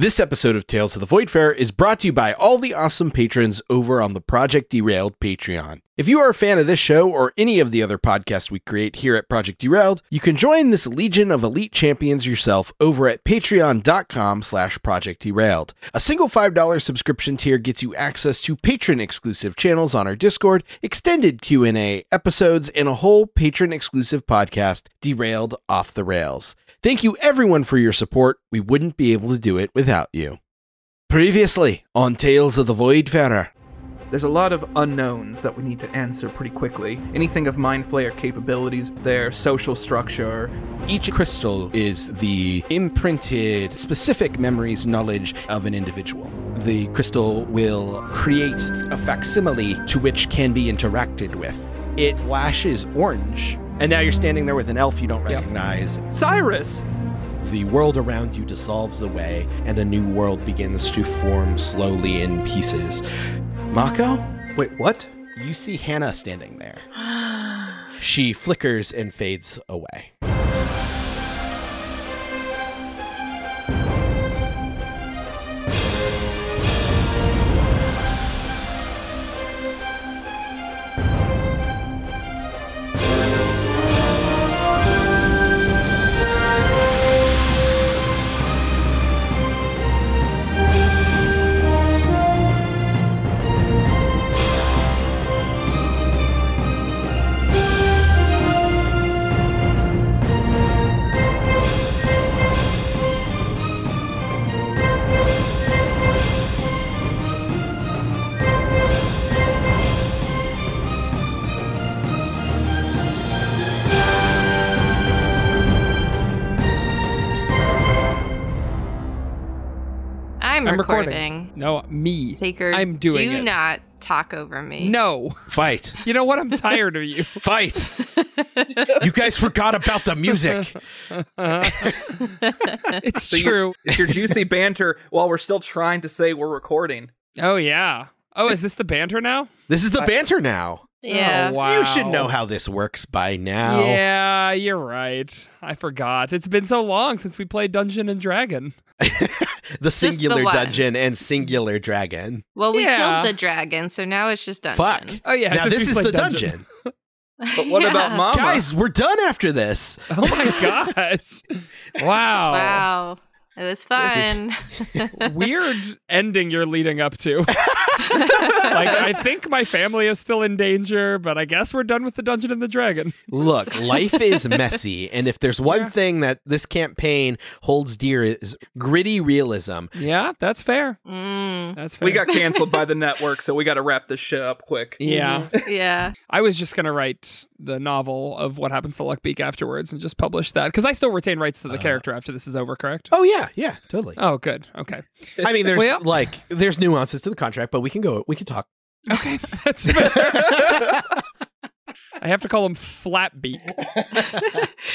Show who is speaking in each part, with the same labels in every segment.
Speaker 1: This episode of Tales of the Voidfarer is brought to you by all the awesome patrons over on the Project Derailed Patreon. If you are a fan of this show or any of the other podcasts we create here at Project Derailed, you can join this legion of elite champions yourself over at patreon.com slash project derailed. A single $5 subscription tier gets you access to patron exclusive channels on our Discord, extended Q&A episodes, and a whole patron exclusive podcast, Derailed Off the Rails. Thank you everyone for your support. We wouldn't be able to do it without you. Previously on Tales of the Voidfarer.
Speaker 2: There's a lot of unknowns that we need to answer pretty quickly. Anything of Mind Flayer capabilities, their social structure.
Speaker 1: Each crystal is the imprinted specific memories knowledge of an individual. The crystal will create a facsimile to which can be interacted with. It flashes orange. And now you're standing there with an elf you don't
Speaker 3: Yep.
Speaker 1: recognize.
Speaker 2: Cyrus!
Speaker 1: The world around you dissolves away, and a new world begins to form slowly in pieces. Marco,
Speaker 2: Wait, what?
Speaker 1: you see Hannah standing there. She flickers and fades away.
Speaker 4: I'm,
Speaker 3: I'm
Speaker 4: recording.
Speaker 3: recording. No, me.
Speaker 4: Saker,
Speaker 3: I'm doing
Speaker 4: do
Speaker 3: it.
Speaker 4: not talk over me.
Speaker 3: No.
Speaker 1: Fight!
Speaker 3: You know what? I'm tired of you.
Speaker 1: Fight! you guys forgot about the music.
Speaker 3: It's
Speaker 2: So you-
Speaker 3: true.
Speaker 2: It's your juicy banter while we're still trying to say we're recording.
Speaker 3: Oh yeah. Oh, is this the banter now?
Speaker 1: This is the banter now.
Speaker 4: Yeah.
Speaker 3: Oh, wow.
Speaker 1: You should know how this works by now.
Speaker 3: Yeah, you're right. I forgot. It's been so long since we played Dungeon and Dragon.
Speaker 1: the singular
Speaker 4: one.
Speaker 1: dungeon and singular dragon.
Speaker 4: Well, we
Speaker 3: Yeah.
Speaker 4: killed the dragon, so now it's just dungeon.
Speaker 1: Fuck.
Speaker 3: Oh yeah.
Speaker 1: now this is the
Speaker 3: played
Speaker 1: dungeon.
Speaker 2: But what about
Speaker 4: Yeah.
Speaker 2: Mama?
Speaker 1: Guys, we're done after this.
Speaker 3: Oh my gosh. Wow.
Speaker 4: Wow. It was fun.
Speaker 3: Weird ending you're leading up to. like I think my family is still in danger, but I guess we're done with the Dungeon and the Dragon.
Speaker 1: Look, life is messy, and if there's one thing that this campaign holds dear is gritty realism.
Speaker 3: Yeah, that's fair.
Speaker 4: mm,
Speaker 3: That's fair.
Speaker 2: we got canceled by the network, so we got to wrap this shit up quick.
Speaker 3: Yeah.
Speaker 4: yeah.
Speaker 3: I was just gonna write the novel of what happens to Luckbeak afterwards and just publish that because I still retain rights to the
Speaker 1: Uh.
Speaker 3: character after this is over. Correct?
Speaker 1: Oh yeah, yeah, totally.
Speaker 3: Oh, good. Okay.
Speaker 1: I mean, there's
Speaker 3: Well,
Speaker 1: like there's nuances to the contract, but we can go. We can talk.
Speaker 3: Okay. That's fair. I have to call him Flatbeak.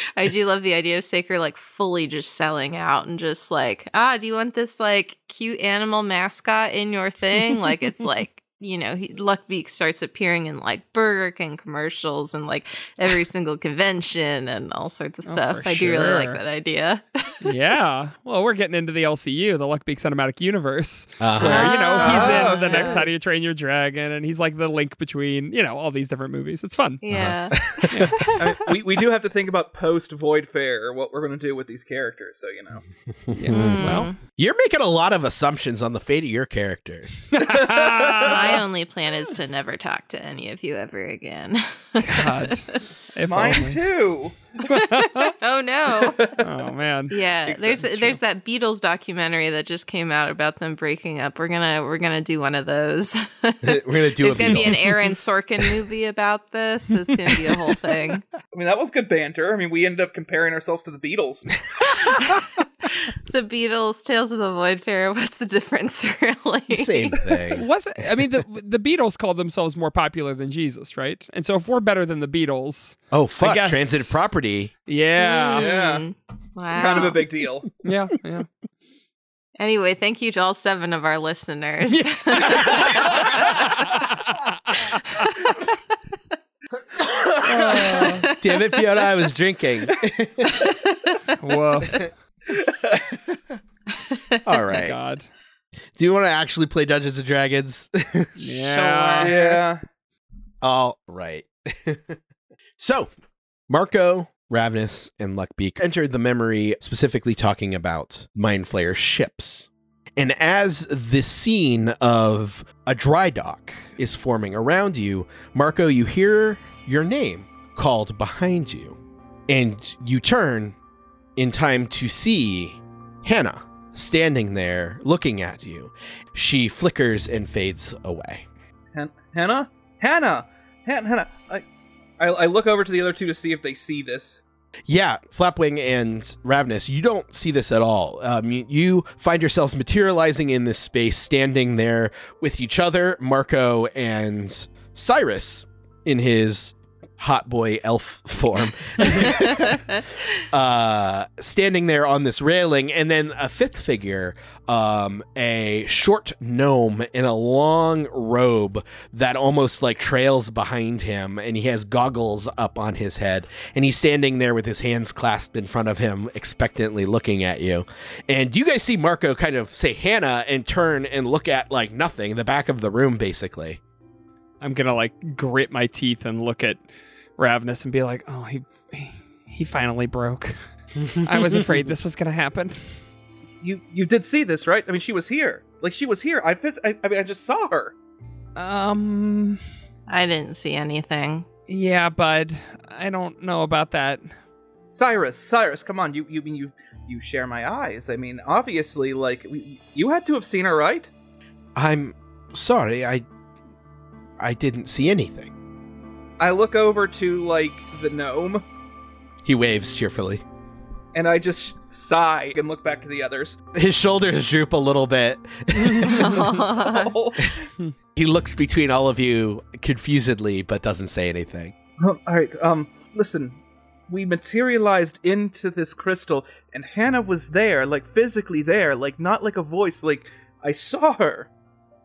Speaker 4: I do love the idea of Saker like fully just selling out and just like, ah, do you want this like cute animal mascot in your thing? like it's like you know, he, Luckbeak starts appearing in like Burger King commercials and like every single convention and all sorts of
Speaker 3: Oh,
Speaker 4: stuff.
Speaker 3: for
Speaker 4: I do really like that idea.
Speaker 3: yeah. Well, we're getting into the LCU, the Luckbeak Cinematic Universe,
Speaker 1: Uh-huh.
Speaker 3: where you know he's
Speaker 2: Oh,
Speaker 3: in the next. How Do You Train Your Dragon, and he's like the link between you know all these different movies. It's fun.
Speaker 4: yeah.
Speaker 2: I mean, we, we do have to think about post Void Fair, what we're going to do with these characters, so you know.
Speaker 3: Yeah.
Speaker 4: Mm.
Speaker 3: Well,
Speaker 1: You're making a lot of assumptions on the fate of your characters.
Speaker 4: My only plan is to never talk to any of you ever again.
Speaker 3: God. If
Speaker 2: Mine
Speaker 3: only.
Speaker 2: too.
Speaker 4: oh no.
Speaker 3: Oh man.
Speaker 4: Yeah,
Speaker 2: Makes
Speaker 4: there's
Speaker 2: sense,
Speaker 4: there's that Beatles documentary that just came out about them breaking up. We're gonna we're gonna do one of those.
Speaker 1: We're gonna do.
Speaker 4: there's gonna be an Aaron Sorkin movie about this. It's gonna be a whole thing.
Speaker 2: I mean, that was good banter. I mean, we ended up comparing ourselves to the Beatles.
Speaker 4: The Beatles, Tales of the Void Fair. What's the difference, really?
Speaker 1: Same thing.
Speaker 3: Was it? I mean, the the Beatles called themselves more popular than Jesus, right? And so if we're better than the Beatles,
Speaker 1: Oh fuck!
Speaker 3: guess-
Speaker 1: Transitive property.
Speaker 3: yeah,
Speaker 2: Yeah.
Speaker 4: Mm. Wow.
Speaker 2: kind of a big deal.
Speaker 3: yeah, yeah.
Speaker 4: Anyway, thank you to all seven of our listeners.
Speaker 1: Damn it, Fiona! I was drinking.
Speaker 3: Woof.
Speaker 1: All
Speaker 3: Oh. God.
Speaker 1: Do you want to actually play Dungeons and Dragons?
Speaker 3: Yeah.
Speaker 4: Sure.
Speaker 2: Yeah.
Speaker 1: All right. so, Marco, Ravenous, and Luckbeak entered the memory specifically talking about Mind Flayer ships. And as the scene of a dry dock is forming around you, Marco, you hear your name called behind you. And you turn in time to see Hannah standing there looking at you. She flickers and fades away.
Speaker 2: Han- Hannah? Hannah! Han- Hannah! I, I, I look over to the other two to see if they see this.
Speaker 1: Yeah, Flapwing and Ravenous, you don't see this at all. Um, you, you find yourselves materializing in this space, standing there with each other, Marco and Cyrus in his hot boy elf form, uh, standing there on this railing, and then a fifth figure, um, a short gnome in a long robe that almost like trails behind him, and he has goggles up on his head, and he's standing there with his hands clasped in front of him, expectantly looking at you. And you guys see Marco kind of say Hannah and turn and look at like nothing, the back of the room, basically.
Speaker 3: I'm gonna like grit my teeth and look at Ravenous and be like, "Oh, he he, he finally broke. I was afraid this was gonna happen."
Speaker 2: You you did see this, right? I mean, she was here. Like she was here. I I, I mean, I just saw her.
Speaker 3: Um,
Speaker 4: I didn't see anything.
Speaker 3: yeah, bud. I don't know about that.
Speaker 2: Cyrus, Cyrus, come on. You you mean you you share my eyes? I mean, obviously, like we, you had to have seen her, right?
Speaker 1: I'm sorry, I I didn't see anything.
Speaker 2: I look over to like the gnome,
Speaker 1: He waves cheerfully.
Speaker 2: and I just sigh and look back to the others.
Speaker 1: His shoulders droop a little bit.
Speaker 2: Oh.
Speaker 1: he looks between all of you confusedly, but doesn't say anything.
Speaker 2: Um, all right. Um, listen. We materialized into this crystal, and Hannah was there, like physically there, like not like a voice. Like I saw her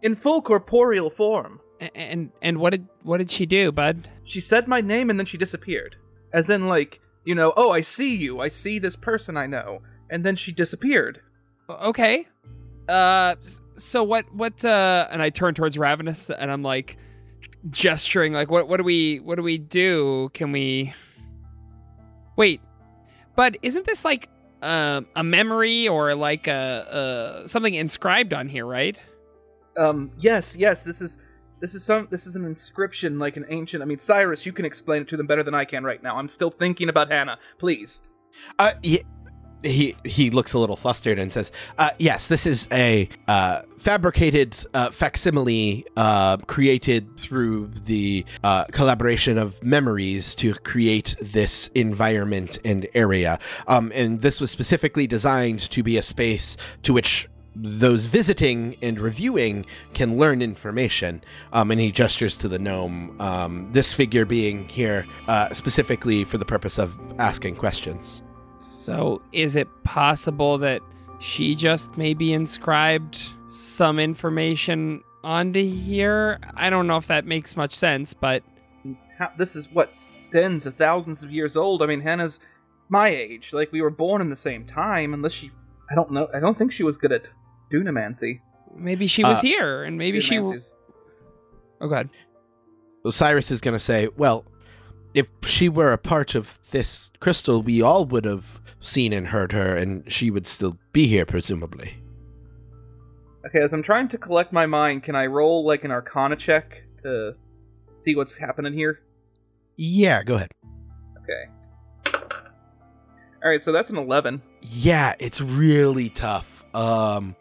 Speaker 2: in full corporeal form.
Speaker 3: A- And and what did what did she do, bud?
Speaker 2: She said my name, and then she disappeared. As in, like you know, oh, I see you. I see this person I know, and then she disappeared.
Speaker 3: Okay. Uh, so what what uh? And I turn towards Ravenous and I'm like gesturing, like, what what do we what do we do? Can we? Wait, but isn't this like um a memory or like a uh something inscribed on here, right?
Speaker 2: Um, yes, yes. This is this is some this is an inscription, like an ancient. I mean, Cyrus, you can explain it to them better than I can right now. I'm still thinking about Hannah. Please.
Speaker 1: Uh, he, he he looks a little flustered and says, uh, "Yes, this is a uh, fabricated uh, facsimile uh, created through the uh, collaboration of memories to create this environment and area. Um, and this was specifically designed to be a space to which." Those visiting and reviewing can learn information. Um, and he gestures to the gnome, um, this figure being here uh, specifically for the purpose of asking questions.
Speaker 3: So is it possible that she just maybe inscribed some information onto here? I don't know if that makes much sense, but
Speaker 2: How, this is what tens of thousands of years old. I mean, Hannah's my age. Like we were born in the same time. Unless she, I don't know. I don't think she was good at dunamancy.
Speaker 3: maybe she was
Speaker 1: Uh,
Speaker 3: here and maybe she.
Speaker 2: Dunamancy's-
Speaker 3: Oh god.
Speaker 1: Cyrus is going to say, well, if she were a part of this crystal, we all would have seen and heard her, and she would still be here, presumably.
Speaker 2: Okay, as I'm trying to collect my mind, can I roll like an Arcana check to see what's happening here?
Speaker 1: Yeah, go ahead.
Speaker 2: Okay. All right, so that's an eleven.
Speaker 1: Yeah, it's really tough. Um,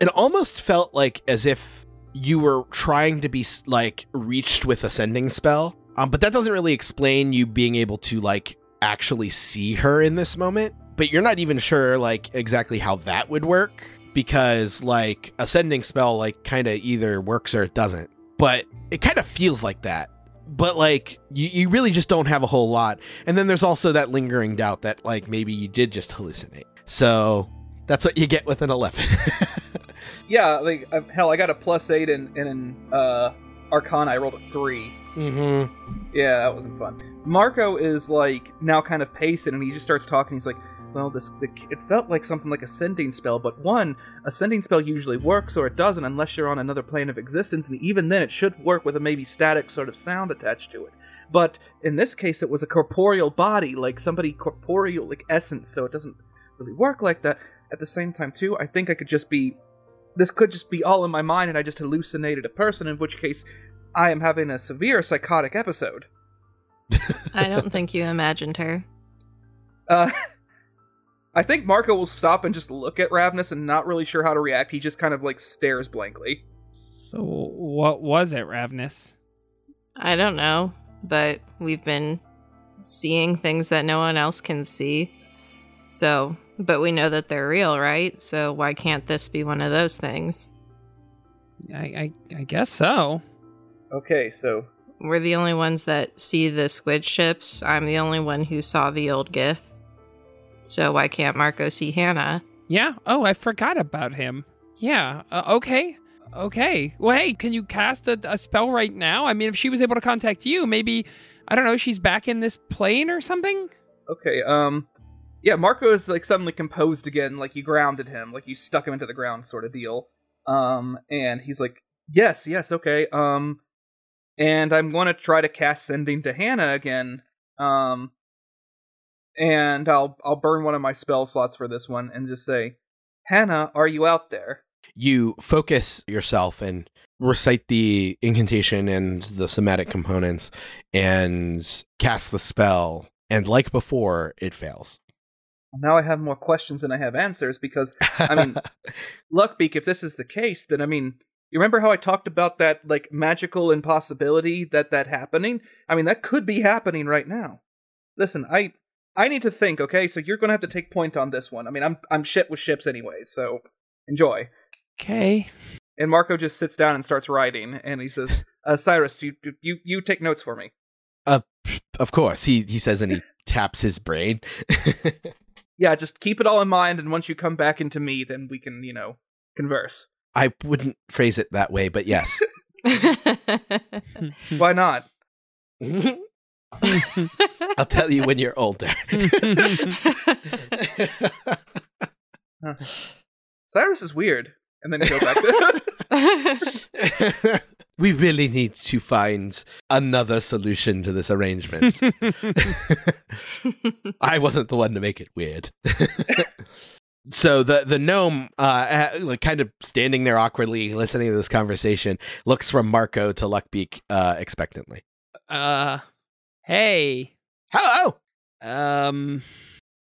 Speaker 1: it almost felt like as if you were trying to be like reached with a sending spell. Um, but that doesn't really explain you being able to like actually see her in this moment. But you're not even sure like exactly how that would work because like a sending spell like kind of either works or it doesn't. But it kind of feels like that. But like you, you really just don't have a whole lot. And then there's also that lingering doubt that like maybe you did just hallucinate. So that's what you get with an 11.
Speaker 2: Yeah, like uh, hell, I got a plus eight in in uh, Arcana. I rolled a three.
Speaker 1: mm-hmm.
Speaker 2: Yeah, that wasn't fun. Marco is like now kind of pacing, and he just starts talking. He's like, well, this the, it felt like something like a sending spell, but one, a sending spell usually works or it doesn't unless you're on another plane of existence, and even then it should work with a maybe static sort of sound attached to it. But in this case, it was a corporeal body, like somebody corporeal, like essence, so it doesn't really work like that. At the same time, too, I think I could just be. This could just be all in my mind, and I just hallucinated a person, in which case I am having a severe psychotic episode.
Speaker 4: I don't think you imagined her.
Speaker 2: Uh, I think Marco will stop and just look at Ravnus and not really sure how to react. He just kind of like stares blankly.
Speaker 3: So what was it, Ravnus?
Speaker 4: I don't know, but we've been seeing things that no one else can see. So, but we know that they're real, right? So why can't this be one of those things?
Speaker 3: I I, I guess so.
Speaker 2: Okay, so
Speaker 4: We're the only ones that see the squid ships. I'm the only one who saw the old Gith. So why can't Marco see Hannah?
Speaker 3: Yeah. Oh, I forgot about him. Yeah. Uh, okay. Okay. Well, hey, can you cast a, a spell right now? I mean, if she was able to contact you, maybe I don't know. She's back in this plane or something.
Speaker 2: okay, um, yeah, Marco is like suddenly composed again, like you grounded him, like you stuck him into the ground, sort of deal. Um, and he's like, yes, yes, okay, um, and I'm going to try to cast sending to Hannah again. Um, and I'll I'll burn one of my spell slots for this one and just say, Hannah, are you out there?
Speaker 1: You focus yourself and recite the incantation and the somatic components and cast the spell. And like before, it fails.
Speaker 2: Now I have more questions than I have answers because I mean, Luckbeak, if this is the case, then I mean, you remember how I talked about that like magical impossibility that that happening? I mean, that could be happening right now. Listen, I I need to think, okay? So you're going to have to take point on this one. I mean, I'm I'm shit with ships anyway, so enjoy.
Speaker 3: Okay.
Speaker 2: And Marco just sits down and starts writing and he says, uh, "Cyrus, do you, do you you take notes for me?"
Speaker 1: of course, he, he says, and he taps his brain.
Speaker 2: Yeah, just keep it all in mind and once you come back into me, then we can, you know, converse.
Speaker 1: I wouldn't phrase it that way, but yes.
Speaker 2: Why not?
Speaker 1: I'll tell you when you're older.
Speaker 2: Cyrus is weird. And then you go back to
Speaker 1: we really need to find another solution to this arrangement. I wasn't the one to make it weird. so the the gnome, uh, like kind of standing there awkwardly, listening to this conversation, looks from Marco to Luckbeak uh, expectantly.
Speaker 3: uh, hey.
Speaker 1: Hello.
Speaker 3: Um,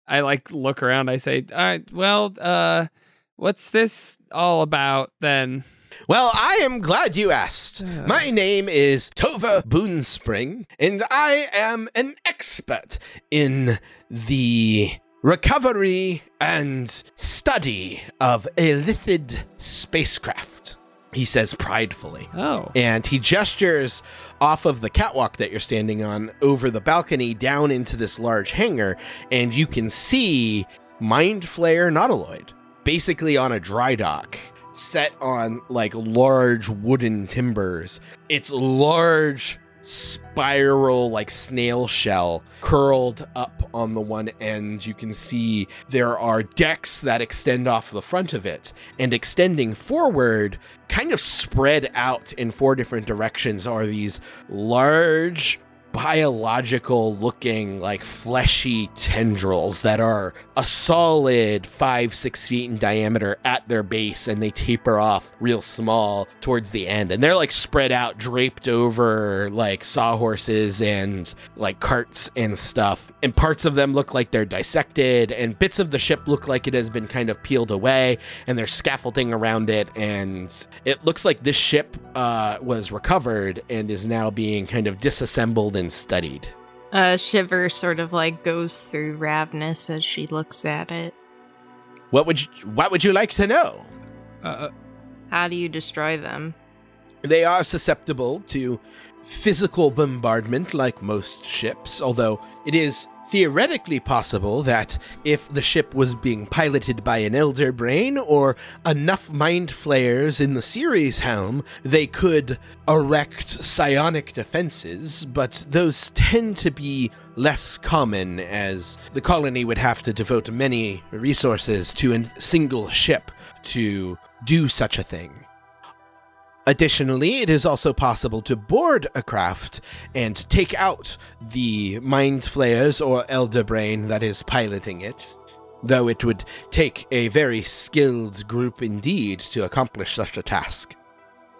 Speaker 3: I like look around. I say, all right. Well, uh, what's this all about then?
Speaker 1: Well, I am glad you asked.
Speaker 3: Uh.
Speaker 1: My name is Tova Boonspring, and I am an expert in the recovery and study of illithid spacecraft. He says pridefully.
Speaker 3: Oh.
Speaker 1: And he gestures off of the catwalk that you're standing on over the balcony down into this large hangar, and you can see Mind Flayer Nautiloid basically on a dry dock set on like large wooden timbers. It's large spiral like snail shell curled up on the one end you can see there are decks that extend off the front of it and extending forward kind of spread out in four different directions are these large biological looking like fleshy tendrils that are a solid five six feet in diameter at their base and they taper off real small towards the end. And they're like spread out draped over like sawhorses and like carts and stuff. And parts of them look like they're dissected and bits of the ship look like it has been kind of peeled away and there's scaffolding around it and it looks like this ship uh, was recovered and is now being kind of disassembled and studied
Speaker 4: A shiver sort of like goes through Ravnus as she looks at it.
Speaker 1: what would you, what would you like to know
Speaker 3: Uh,
Speaker 4: How do you destroy them?
Speaker 1: They are susceptible to physical bombardment like most ships, although it is theoretically possible that if the ship was being piloted by an elder brain or enough mind flayers in the series helm, they could erect psionic defenses, but those tend to be less common as the colony would have to devote many resources to a single ship to do such a thing. Additionally, it is also possible to board a craft and take out the mind flayers or elder brain that is piloting it, though it would take a very skilled group indeed to accomplish such a task.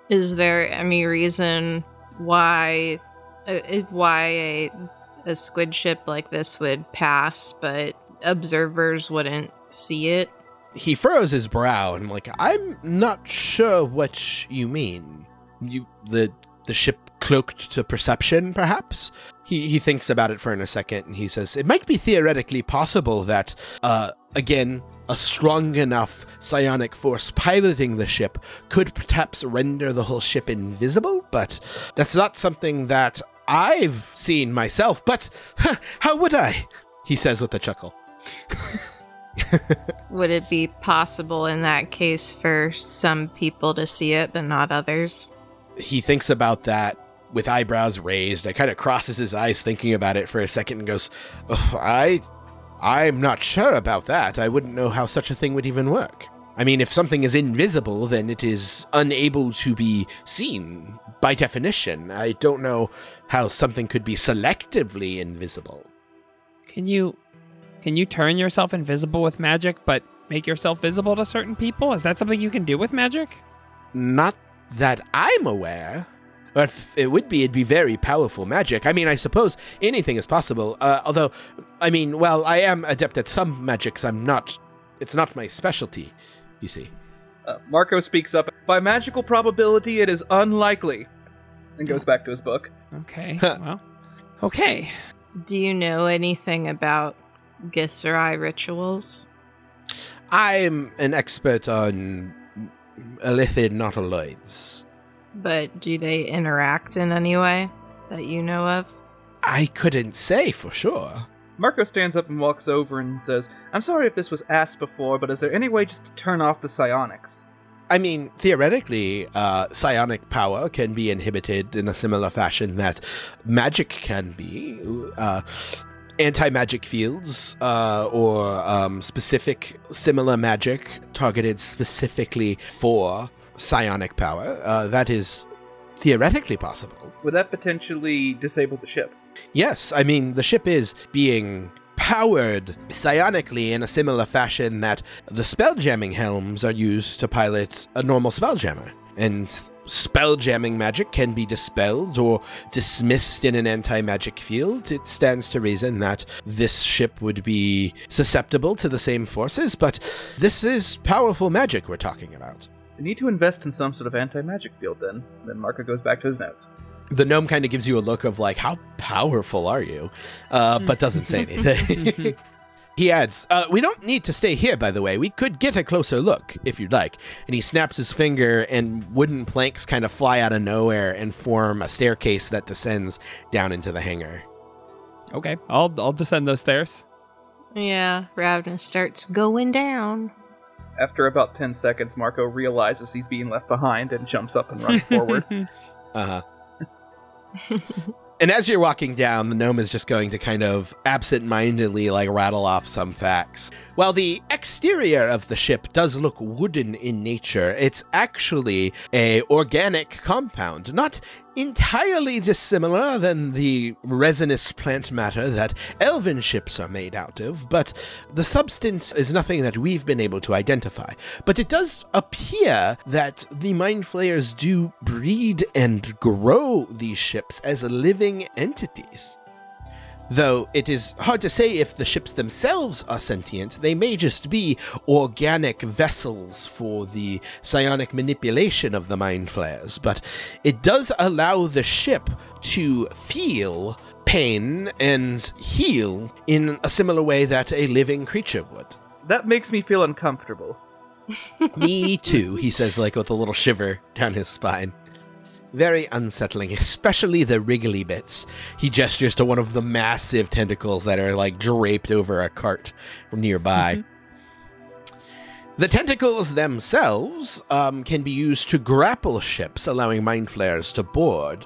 Speaker 4: Is there any reason why uh, why a, a squid ship like this would pass, but observers wouldn't see it?
Speaker 1: He furrows his brow and I'm like, I'm not sure what you mean. You the the ship cloaked to perception, perhaps? He he thinks about it for in a second and he says, It might be theoretically possible that uh again a strong enough psionic force piloting the ship could perhaps render the whole ship invisible, but that's not something that I've seen myself. But how would I? He says with a chuckle.
Speaker 4: Would it be possible in that case for some people to see it but not others?
Speaker 1: he thinks about that with eyebrows raised. I kind of crosses his eyes thinking about it for a second and goes, "Ugh, "I, I'm not sure about that. I wouldn't know how such a thing would even work. I mean, if something is invisible, then it is unable to be seen by definition. I don't know how something could be selectively invisible.
Speaker 3: Can you can you turn yourself invisible with magic but make yourself visible to certain people? Is that something you can do with magic?
Speaker 1: Not that I'm aware. Or if it would be, it'd be very powerful magic. I mean, I suppose anything is possible. Uh, although, I mean, well, I am adept at some magics. I'm not. It's not my specialty, you see.
Speaker 2: Uh, Marco speaks up. By magical probability, it is unlikely. And goes back to his book.
Speaker 3: Okay. well. Okay.
Speaker 4: Do you know anything about Githzerai rituals?
Speaker 1: I'm an expert on illithid nautiloids.
Speaker 4: But do they interact in any way that you know of?
Speaker 1: I couldn't say for sure.
Speaker 2: Marco stands up and walks over and says, I'm sorry if this was asked before, but is there any way just to turn off the psionics?
Speaker 1: I mean, theoretically, uh, psionic power can be inhibited in a similar fashion that magic can be. Uh, Anti magic fields uh, or um, specific similar magic targeted specifically for psionic power. Uh, that is theoretically possible.
Speaker 2: Would that potentially disable the ship?
Speaker 1: Yes, I mean, the ship is being powered psionically in a similar fashion that the spelljamming helms are used to pilot a normal spelljammer. And spelljamming magic can be dispelled or dismissed in an anti magic field. It stands to reason that this ship would be susceptible to the same forces, but this is powerful magic we're talking about.
Speaker 2: We need to invest in some sort of anti magic field then. Then Marco goes back to his notes.
Speaker 1: The gnome kind of gives you a look of like, how powerful are you? Uh, but doesn't say anything. he adds, uh, we don't need to stay here, by the way. We could get a closer look, if you'd like. And he snaps his finger, and wooden planks kind of fly out of nowhere and form a staircase that descends down into the hangar.
Speaker 3: Okay. I'll I'll descend those stairs.
Speaker 4: Yeah, Ravenous starts going down.
Speaker 2: After about 10 seconds, Marco realizes he's being left behind and jumps up and runs forward.
Speaker 1: Uh huh. and as you're walking down, the gnome is just going to kind of absent-mindedly like rattle off some facts. While the exterior of the ship does look wooden in nature, it's actually a organic compound, not entirely dissimilar than the resinous plant matter that elven ships are made out of, but the substance is nothing that we've been able to identify. But it does appear that the mind flayers do breed and grow these ships as living entities. Though it is hard to say if the ships themselves are sentient, they may just be organic vessels for the psionic manipulation of the mind flayers. But it does allow the ship to feel pain and heal in a similar way that a living creature would.
Speaker 2: that makes me feel uncomfortable.
Speaker 1: Me too, he says, like with a little shiver down his spine. Very unsettling, especially the wriggly bits. He gestures to one of the massive tentacles that are like draped over a cart nearby. The tentacles themselves um, can be used to grapple ships, allowing mind flayers to board.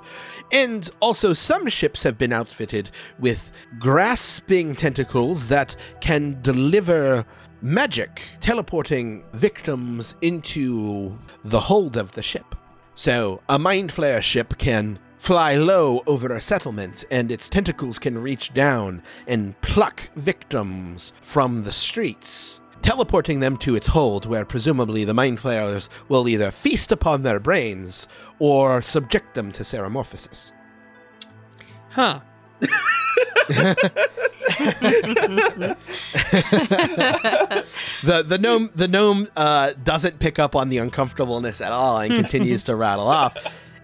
Speaker 1: And also, some ships have been outfitted with grasping tentacles that can deliver magic, teleporting victims into the hold of the ship. So, a mind flayer ship can fly low over a settlement, and its tentacles can reach down and pluck victims from the streets teleporting them to its hold, where presumably the mind flayers will either feast upon their brains or subject them to ceremorphosis.
Speaker 3: Huh.
Speaker 1: the the gnome the gnome uh, doesn't pick up on the uncomfortableness at all and continues to rattle off.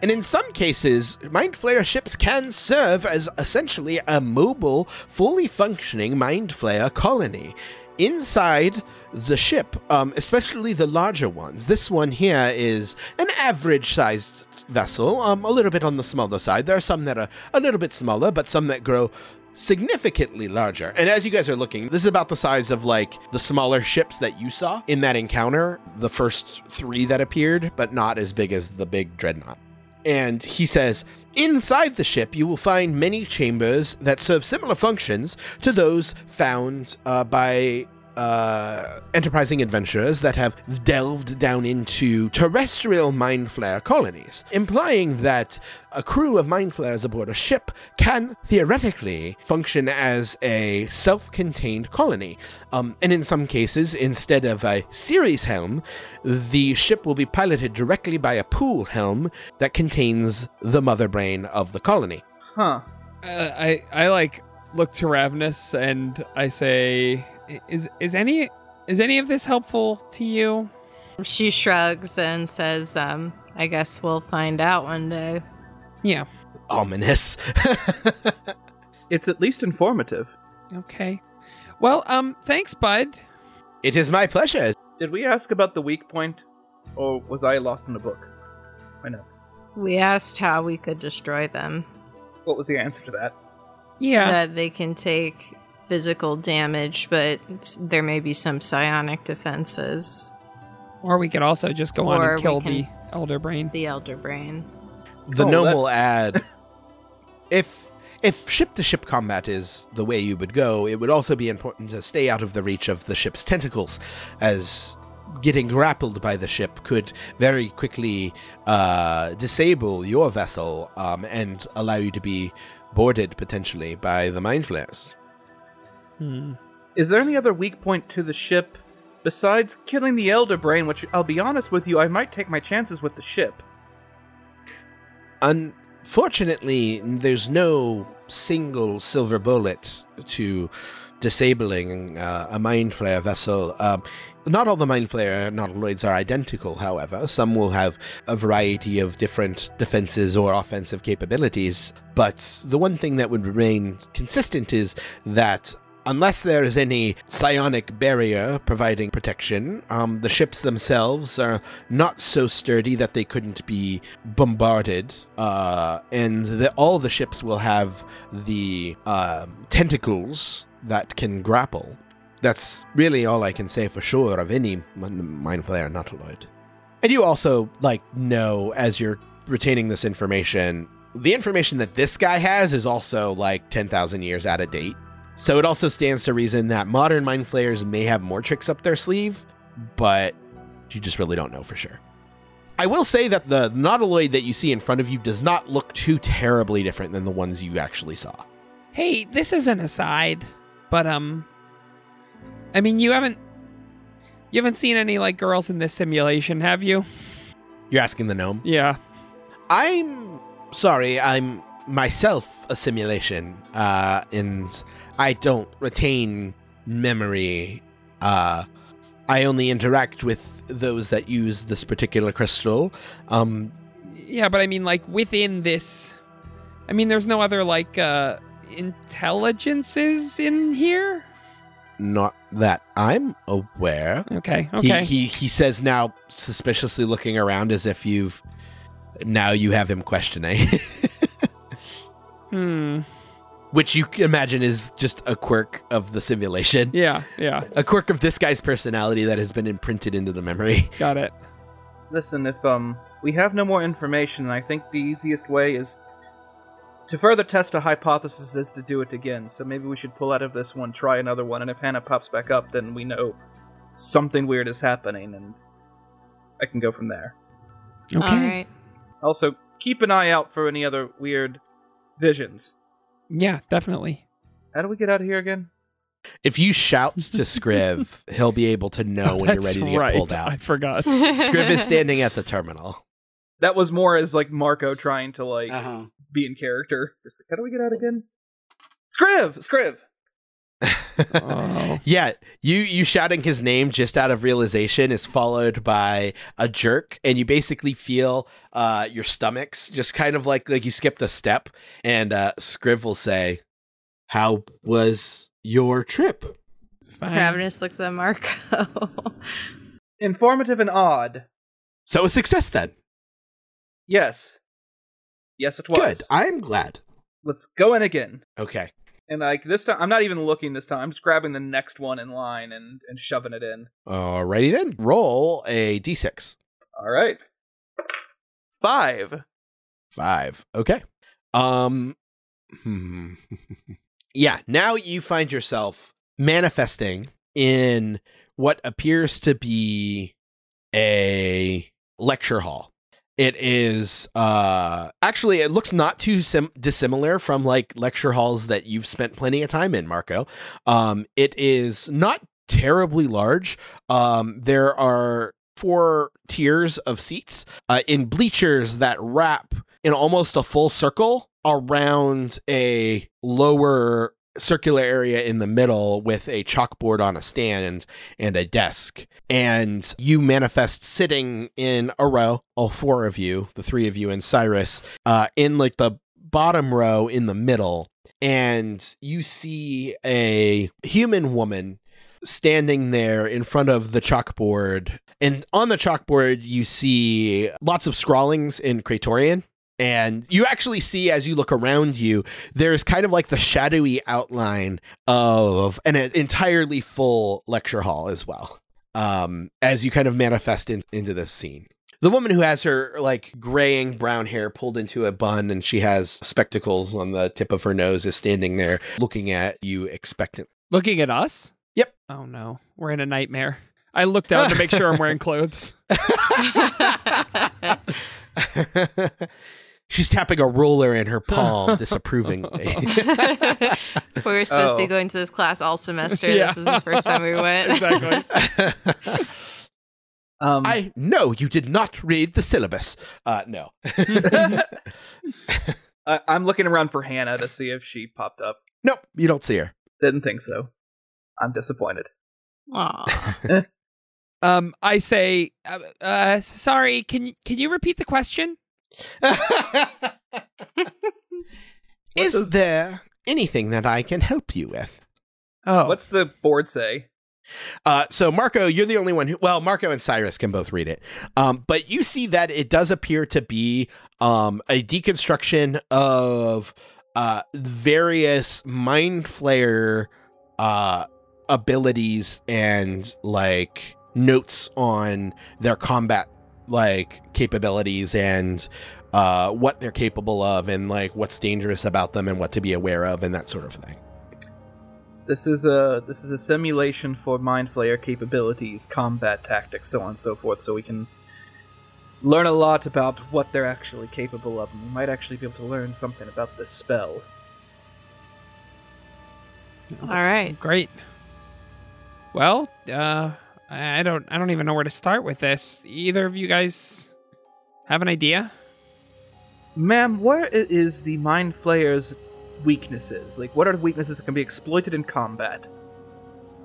Speaker 1: And in some cases, Mind Flayer ships can serve as essentially a mobile, fully functioning Mind Flayer colony inside the ship, um, especially the larger ones. This one here is an average sized vessel, um, a little bit on the smaller side. There are some that are a little bit smaller, but some that grow significantly larger. And as you guys are looking, this is about the size of like the smaller ships that you saw in that encounter, the first three that appeared, but not as big as the big dreadnought. And he says, inside the ship, you will find many chambers that serve similar functions to those found uh, by uh, enterprising adventurers that have delved down into terrestrial mind flayer colonies, implying that a crew of mind flayers aboard a ship can theoretically function as a self contained colony. Um, and in some cases, instead of a series helm, the ship will be piloted directly by a pool helm that contains the mother brain of the colony.
Speaker 2: Huh.
Speaker 3: Uh, I I like look to Ravenous and I say, is is any is any of this helpful to you?
Speaker 4: she shrugs and says, um, I guess we'll find out one day.
Speaker 3: Yeah.
Speaker 1: Ominous.
Speaker 2: It's at least informative.
Speaker 3: Okay. Well, um, thanks, bud.
Speaker 1: it is my pleasure.
Speaker 2: Did we ask about the weak point? Or was I lost in a book? My notes.
Speaker 4: We asked how we could destroy them.
Speaker 2: What was the answer to that?
Speaker 3: Yeah.
Speaker 4: That they can take physical damage, but there may be some psionic defenses.
Speaker 3: Or we could also just go on and kill
Speaker 4: can-
Speaker 3: the elder brain.
Speaker 4: The Elder Brain.
Speaker 1: the
Speaker 2: Oh,
Speaker 1: gnome will add if if ship to ship combat is the way you would go it would also be important to stay out of the reach of the ship's tentacles as getting grappled by the ship could very quickly uh, disable your vessel um, and allow you to be boarded potentially by the mind flayers
Speaker 3: Hmm.
Speaker 2: Is there any other weak point to the ship besides killing the Elder Brain? Which I'll be honest with you, I might take my chances with the ship.
Speaker 1: Unfortunately, there's no single silver bullet to disabling uh, a mind flayer vessel. Um, not all the mind flayer nautiloids are identical, however. Some will have a variety of different defenses or offensive capabilities. But the one thing that would remain consistent is that Unless there is any psionic barrier providing protection, um, the ships themselves are not so sturdy that they couldn't be bombarded. Uh, and the, all the ships will have the uh, tentacles that can grapple. That's really all I can say for sure of any min- mind flayer nautiloid. And you also like know as you're retaining this information, the information that this guy has is also like ten thousand years out of date. So it also stands to reason that modern mind flayers may have more tricks up their sleeve, but you just really don't know for sure. I will say that the nautiloid that you see in front of you does not look too terribly different than the ones you actually saw.
Speaker 3: Hey, this is an aside, but um, I mean, you haven't you haven't seen any like girls in this simulation, have you?
Speaker 1: You're asking the gnome.
Speaker 3: Yeah.
Speaker 1: I'm sorry, I'm myself a simulation, uh, and I don't retain memory. Uh, I only interact with those that use this particular crystal. Um,
Speaker 3: Yeah, but I mean, like within this, I mean, there's no other like uh intelligences in here.
Speaker 1: not that I'm aware.
Speaker 3: Okay. Okay.
Speaker 1: He, he he says now, suspiciously looking around as if you've now you have him questioning,
Speaker 3: Hmm.
Speaker 1: Which you can imagine is just a quirk of the simulation.
Speaker 3: Yeah. Yeah.
Speaker 1: A quirk of this guy's personality that has been imprinted into the memory.
Speaker 3: Got it.
Speaker 2: Listen, if um we have no more information, I think the easiest way is to further test a hypothesis is to do it again. So maybe we should pull out of this one, try another one, and if Hannah pops back up, then we know something weird is happening, and I can go from there.
Speaker 3: Okay.
Speaker 4: All right.
Speaker 2: Also, keep an eye out for any other weird visions.
Speaker 3: Yeah, definitely.
Speaker 2: How do we get out of here again?
Speaker 1: If you shout to Scriv, he'll be able to know when you're ready to get
Speaker 3: right.
Speaker 1: pulled
Speaker 3: I forgot.
Speaker 1: Scriv is standing at the terminal.
Speaker 2: That was more as like Marco trying to like
Speaker 5: Uh-huh.
Speaker 2: be in character. Just like, How do we get out again? Scriv, Scriv.
Speaker 3: Oh.
Speaker 1: Yeah, you you shouting his name just out of realization is followed by a jerk, and you basically feel uh, your stomachs just kind of like like you skipped a step. And uh, Scriv will say, "How was your trip?"
Speaker 3: Fine.
Speaker 4: Ravenous looks at Marco.
Speaker 2: Informative and odd.
Speaker 1: So a success then.
Speaker 2: Yes. Yes, it was.
Speaker 1: Good. I'm glad.
Speaker 2: Let's go in again.
Speaker 1: Okay.
Speaker 2: And like this time, I'm not even looking this time. I'm just grabbing the next one in line and and shoving it in.
Speaker 1: Alrighty then. Roll a d6.
Speaker 2: All right. Five.
Speaker 1: Five. Okay. Um. hmm. yeah. Now you find yourself manifesting in what appears to be a lecture hall. It is uh actually it looks not too sim- dissimilar from like lecture halls that you've spent plenty of time in, Marco. Um it is not terribly large. Um there are four tiers of seats uh, in bleachers that wrap in almost a full circle around a lower circular area in the middle with a chalkboard on a stand and a desk. And you manifest sitting in a row, all four of you, the three of you and Cyrus, uh, in like the bottom row in the middle. And you see a human woman standing there in front of the chalkboard. And on the chalkboard, you see lots of scrawlings in Praetorian. And you actually see, as you look around you, there's kind of like the shadowy outline of an entirely full lecture hall as well. Um, as you kind of manifest in, into this scene. The woman who has her like graying brown hair pulled into a bun and she has spectacles on the tip of her nose is standing there looking at you expectant.
Speaker 3: Looking at us?
Speaker 1: Yep.
Speaker 3: Oh no, we're in a nightmare. I look down to make sure I'm wearing clothes.
Speaker 1: She's tapping a ruler in her palm disapprovingly.
Speaker 4: we were supposed to be
Speaker 2: Oh.
Speaker 4: going to this class all semester.
Speaker 3: Yeah.
Speaker 4: This is the first time we went.
Speaker 3: exactly.
Speaker 2: Um,
Speaker 1: I know you did not read the syllabus. Uh, no.
Speaker 2: I, I'm looking around for Hannah to see if she popped up.
Speaker 1: nope, you don't see her.
Speaker 2: Didn't think so. I'm disappointed.
Speaker 4: Aw.
Speaker 3: Um, I say, uh, uh, sorry. Can can you repeat the question?
Speaker 1: Is
Speaker 2: does-
Speaker 1: there anything that I can help you with?
Speaker 3: Oh,
Speaker 2: What's the board say?
Speaker 1: Uh, so Marco, you're the only one who. Well, Marco and Cyrus can both read it, um, but you see that it does appear to be um, a deconstruction of uh, various mind flayer uh, abilities and like notes on their combat like capabilities and uh, what they're capable of and like what's dangerous about them and what to be aware of and that sort of thing.
Speaker 2: This is a this is a simulation for mind flayer capabilities, combat tactics, so on and so forth, so we can learn a lot about what they're actually capable of, and we might actually be able to learn something about this spell.
Speaker 4: All right.
Speaker 3: great. Well, uh, I I don't I don't even know where to start with this. Either of you guys have an idea?
Speaker 2: Ma'am, where is the mind flayer's weaknesses? Like, what are the weaknesses that can be exploited in combat?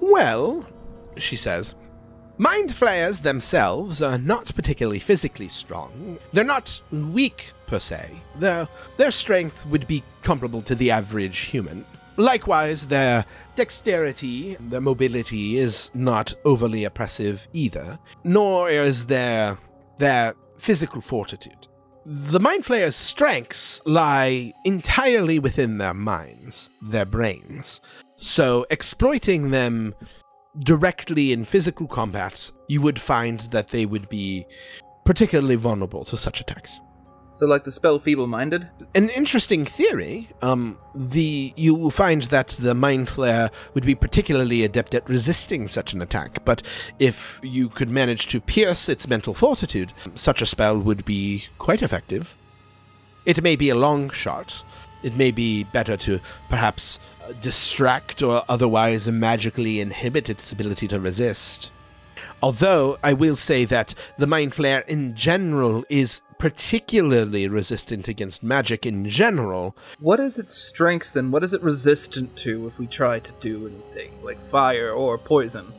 Speaker 1: Well, she says, mind flayers themselves are not particularly physically strong. They're not weak per se. Their their strength would be comparable to the average human. Likewise, their dexterity, their mobility is not overly oppressive either, nor is their their physical fortitude. The Mind Flayer's strengths lie entirely within their minds, their brains. So, exploiting them directly in physical combat, you would find that they would be particularly vulnerable to such attacks.
Speaker 2: So, like the spell Feeble Minded?
Speaker 1: An interesting theory. Um, the you will find that the Mind Flayer would be particularly adept at resisting such an attack, but if you could manage to pierce its mental fortitude, such a spell would be quite effective. It may be a long shot. It may be better to perhaps distract or otherwise magically inhibit its ability to resist. Although I will say that the Mind Flayer in general is particularly resistant against magic in general.
Speaker 2: What is its strength then? What is it resistant to if we try to do anything, like fire or poison?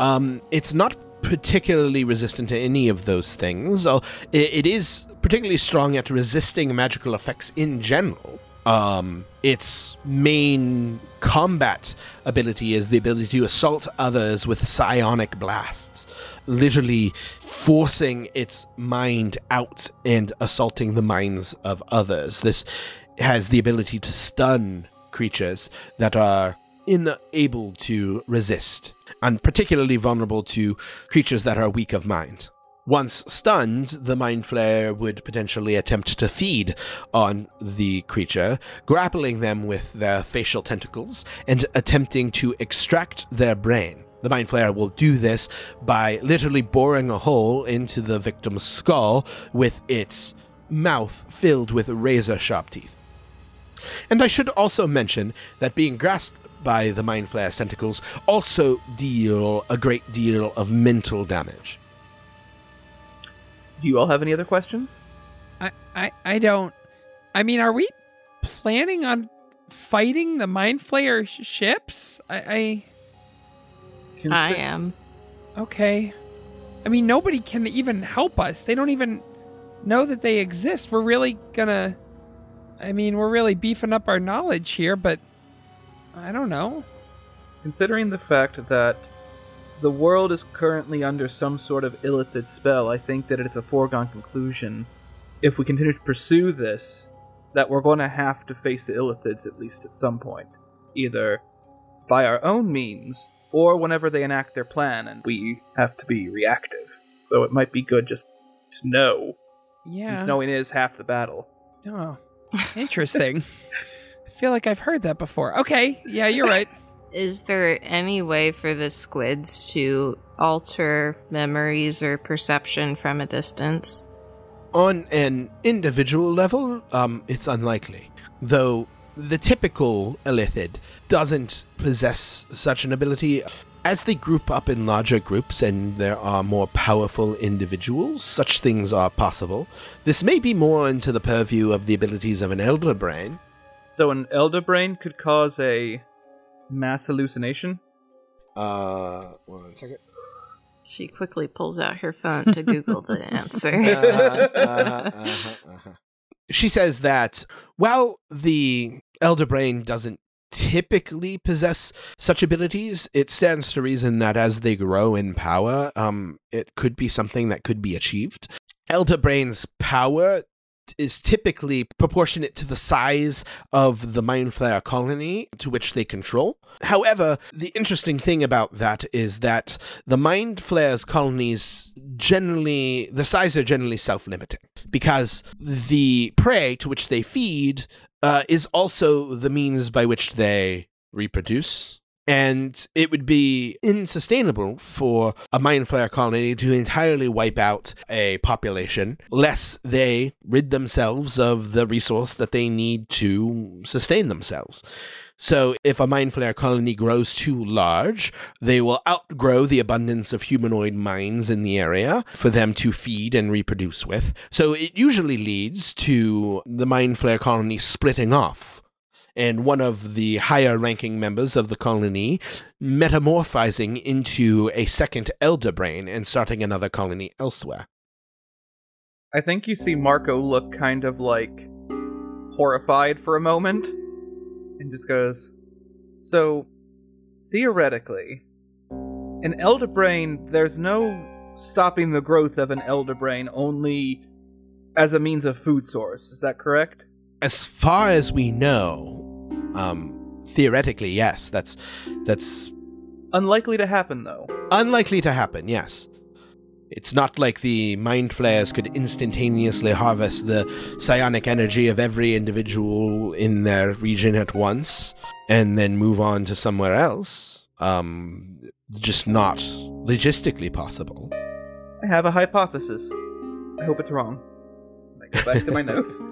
Speaker 1: Um, it's not particularly resistant to any of those things. It, it is particularly strong at resisting magical effects in general. Um, its main combat ability is the ability to assault others with psionic blasts, literally forcing its mind out and assaulting the minds of others. This has the ability to stun creatures that are unable to resist, and particularly vulnerable to creatures that are weak of mind. Once stunned, the Mind Flayer would potentially attempt to feed on the creature, grappling them with their facial tentacles and attempting to extract their brain. The Mind Flayer will do this by literally boring a hole into the victim's skull with its mouth filled with razor sharp teeth. And I should also mention that being grasped by the Mind Flayer's tentacles also deal a great deal of mental damage.
Speaker 2: Do you all have any other questions?
Speaker 3: I, I, I don't. I mean, are we planning on fighting the Mind Flayer sh- ships? I, I.
Speaker 2: Consi-
Speaker 4: I am.
Speaker 3: Okay. I mean, nobody can even help us. They don't even know that they exist. We're really gonna. I mean, we're really beefing up our knowledge here, but I don't know.
Speaker 2: Considering the fact that the world is currently under some sort of illithid spell, I think that it's a foregone conclusion, if we continue to pursue this, that we're going to have to face the illithids at least at some point. Either by our own means, or whenever they enact their plan and we have to be reactive. So it might be good just to know,
Speaker 3: Yeah.
Speaker 2: since knowing is half the battle.
Speaker 3: Oh, interesting. I feel like I've heard that before. Okay. Yeah, you're right.
Speaker 4: Is there any way for the squids to alter memories or perception from a distance?
Speaker 1: On an individual level, um, it's unlikely. Though the typical illithid doesn't possess such an ability. As they group up in larger groups and there are more powerful individuals, such things are possible. This may be more into the purview of the abilities of an Elder Brain.
Speaker 2: So an elder brain could cause a mass hallucination?
Speaker 1: Uh, one second.
Speaker 4: She quickly pulls out her phone to Google the answer.
Speaker 1: Uh-huh, uh-huh, uh-huh, uh-huh. She says that while the Elder Brain doesn't typically possess such abilities, it stands to reason that as they grow in power, um, it could be something that could be achieved. Elder Brain's power is typically proportionate to the size of the Mind Flayer colony to which they control. However, the interesting thing about that is that the Mind Flayer's colonies generally, the size are generally self limiting because the prey to which they feed uh, is also the means by which they reproduce. And it would be unsustainable for a mind flayer colony to entirely wipe out a population, lest they rid themselves of the resource that they need to sustain themselves. So, if a mind flayer colony grows too large, they will outgrow the abundance of humanoid minds in the area for them to feed and reproduce with. So, it usually leads to the mind flayer colony splitting off and one of the higher ranking members of the colony metamorphizing into a second elder brain and starting another colony elsewhere.
Speaker 2: I think you see Marco look kind of like horrified for a moment and just goes, So, theoretically, an elder brain, there's no stopping the growth of an elder brain, only as a means of food source. Is that correct?
Speaker 1: As far as we know, um, theoretically, yes. That's that's
Speaker 2: Unlikely to happen, though.
Speaker 1: unlikely to happen. Yes. It's not like the mind flayers could instantaneously harvest the psionic energy of every individual in their region at once and then move on to somewhere else. Um, just not logistically possible.
Speaker 2: I have a hypothesis. I hope it's wrong. I go back to my notes.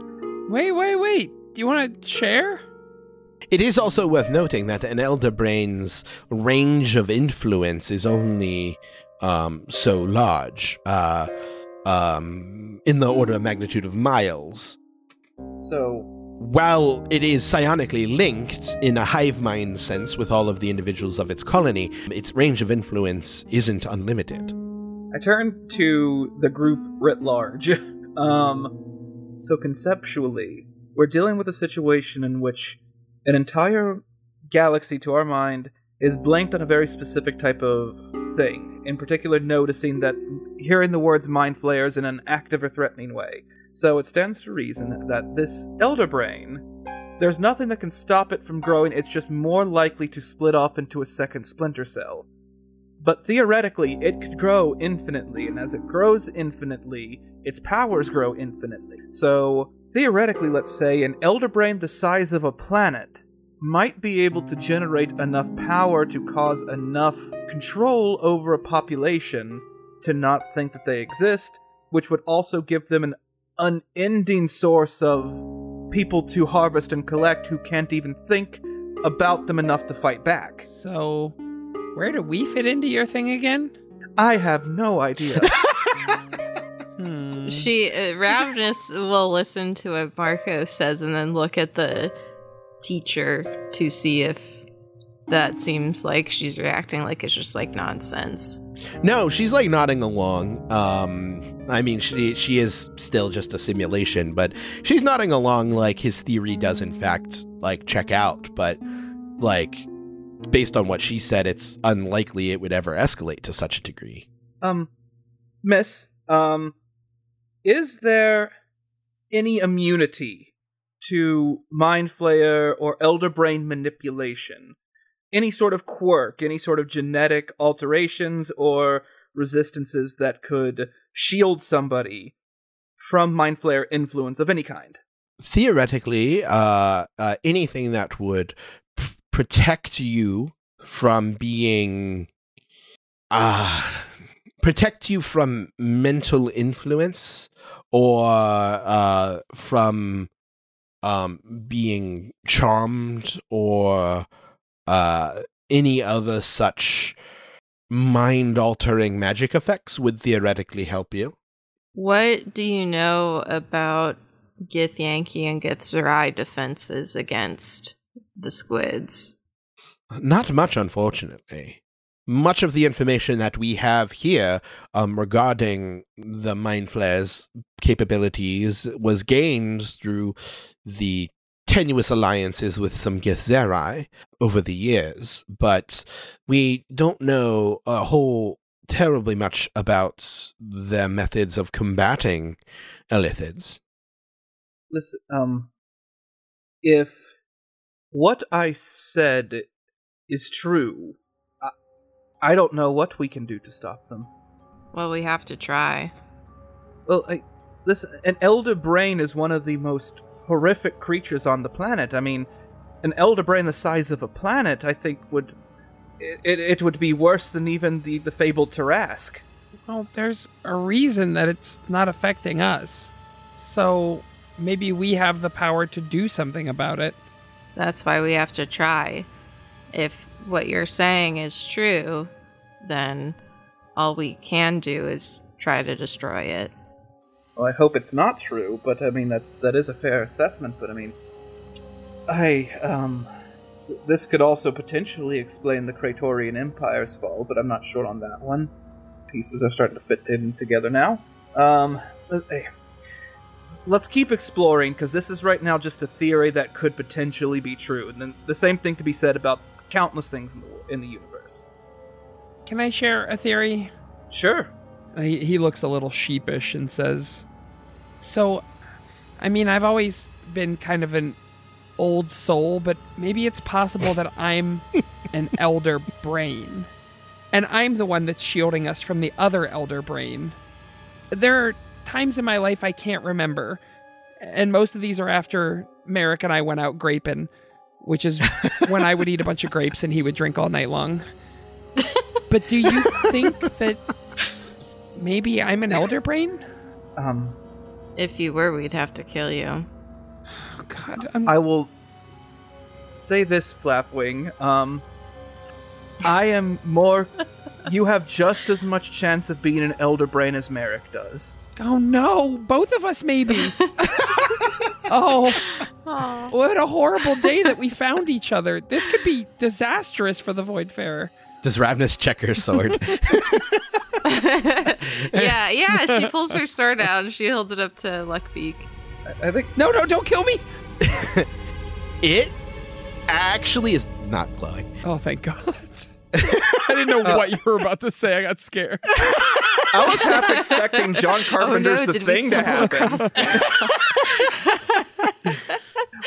Speaker 3: Wait, wait, wait. Do you want to share?
Speaker 1: It is also worth noting that an elder brain's range of influence is only um, so large, uh, um, in the order of magnitude of miles.
Speaker 2: So,
Speaker 1: While it is psionically linked in a hive mind sense with all of the individuals of its colony, its range of influence isn't unlimited.
Speaker 2: I turn to the group writ large. um, so conceptually, we're dealing with a situation in which an entire galaxy, to our mind, is blanked on a very specific type of thing. In particular, noticing that hearing the words mind flayers in an active or threatening way. So it stands to reason that this elder brain, there's nothing that can stop it from growing. It's just more likely to split off into a second splinter cell. But theoretically, it could grow infinitely, and as it grows infinitely, its powers grow infinitely. So, theoretically, let's say an elder brain the size of a planet might be able to generate enough power to cause enough control over a population to not think that they exist, which would also give them an unending source of people to harvest and collect who can't even think about them enough to fight back.
Speaker 3: So, where do we fit into your thing again?
Speaker 2: I have no idea.
Speaker 3: Hmm.
Speaker 4: She uh, Ravenous will listen to what Marco says and then look at the teacher to see if that seems like she's reacting like it's just like nonsense.
Speaker 1: No, she's like nodding along. Um, I mean, she she is still just a simulation, but she's nodding along like his theory does in fact like check out. But like, based on what she said, it's unlikely it would ever escalate to such a degree.
Speaker 2: um, Miss, um, is there any immunity to mind flayer or elder brain manipulation? Any sort of quirk, any sort of genetic alterations or resistances that could shield somebody from mind flayer influence of any kind?
Speaker 1: Theoretically, uh, uh, anything that would p- protect you from being uh protect you from mental influence or uh from um being charmed or uh any other such mind altering magic effects would theoretically help you
Speaker 4: What do you know about Githyanki and Githzerai defenses against the squids?
Speaker 1: Not much, unfortunately. Much of the information that we have here um, regarding the Mind Flayer's capabilities was gained through the tenuous alliances with some Githzerai over the years, but we don't know a whole terribly much about their methods of combating illithids.
Speaker 2: Listen, um, if what I said is true, I, I don't know what we can do to stop them.
Speaker 4: Well, we have to try.
Speaker 2: Well, I, listen, an elder brain is one of the most horrific creatures on the planet. I mean, an elder brain the size of a planet, I think, would it, it, it would be worse than even the the fabled Tarrasque.
Speaker 3: Well, there's a reason that it's not affecting us. So maybe we have the power to do something about it.
Speaker 4: That's why we have to try. If what you're saying is true, then all we can do is try to destroy it.
Speaker 2: Well, I hope it's not true, but I mean that's that is a fair assessment. But I mean, I um, this could also potentially explain the Praetorian Empire's fall, but I'm not sure on that one. Pieces are starting to fit in together now. Um, let- let's keep exploring because this is right now just a theory that could potentially be true, and then the same thing could be said about countless things in the in the universe.
Speaker 3: Can I share a theory?
Speaker 2: Sure.
Speaker 3: He, he looks a little sheepish and says, So, I mean, I've always been kind of an old soul, but maybe it's possible that I'm an elder brain. And I'm the one that's shielding us from the other elder brain. There are times in my life I can't remember. And most of these are after Merrick and I went out graping, which is when I would eat a bunch of grapes and he would drink all night long. But do you think that maybe I'm an elder brain?
Speaker 2: Um,
Speaker 4: If you were, we'd have to kill you.
Speaker 3: Oh, God, I'm,
Speaker 2: I will say this, Flapwing. Um, I am more. You have just as much chance of being an elder brain as Merrick does.
Speaker 3: oh no, both of us maybe. oh,
Speaker 4: Aw.
Speaker 3: what a horrible day that we found each other. This could be disastrous for the Voidfarer.
Speaker 1: Does Ravnus check her sword?
Speaker 4: yeah, yeah. She pulls her sword out and she holds it up to Luckbeak.
Speaker 2: I, I think
Speaker 3: No, no, don't kill me.
Speaker 1: it actually is not glowing.
Speaker 3: Oh, thank God. I didn't know what you were about to say. I got scared.
Speaker 2: I was half expecting John Carpenter's
Speaker 4: oh no,
Speaker 2: The Thing to happen.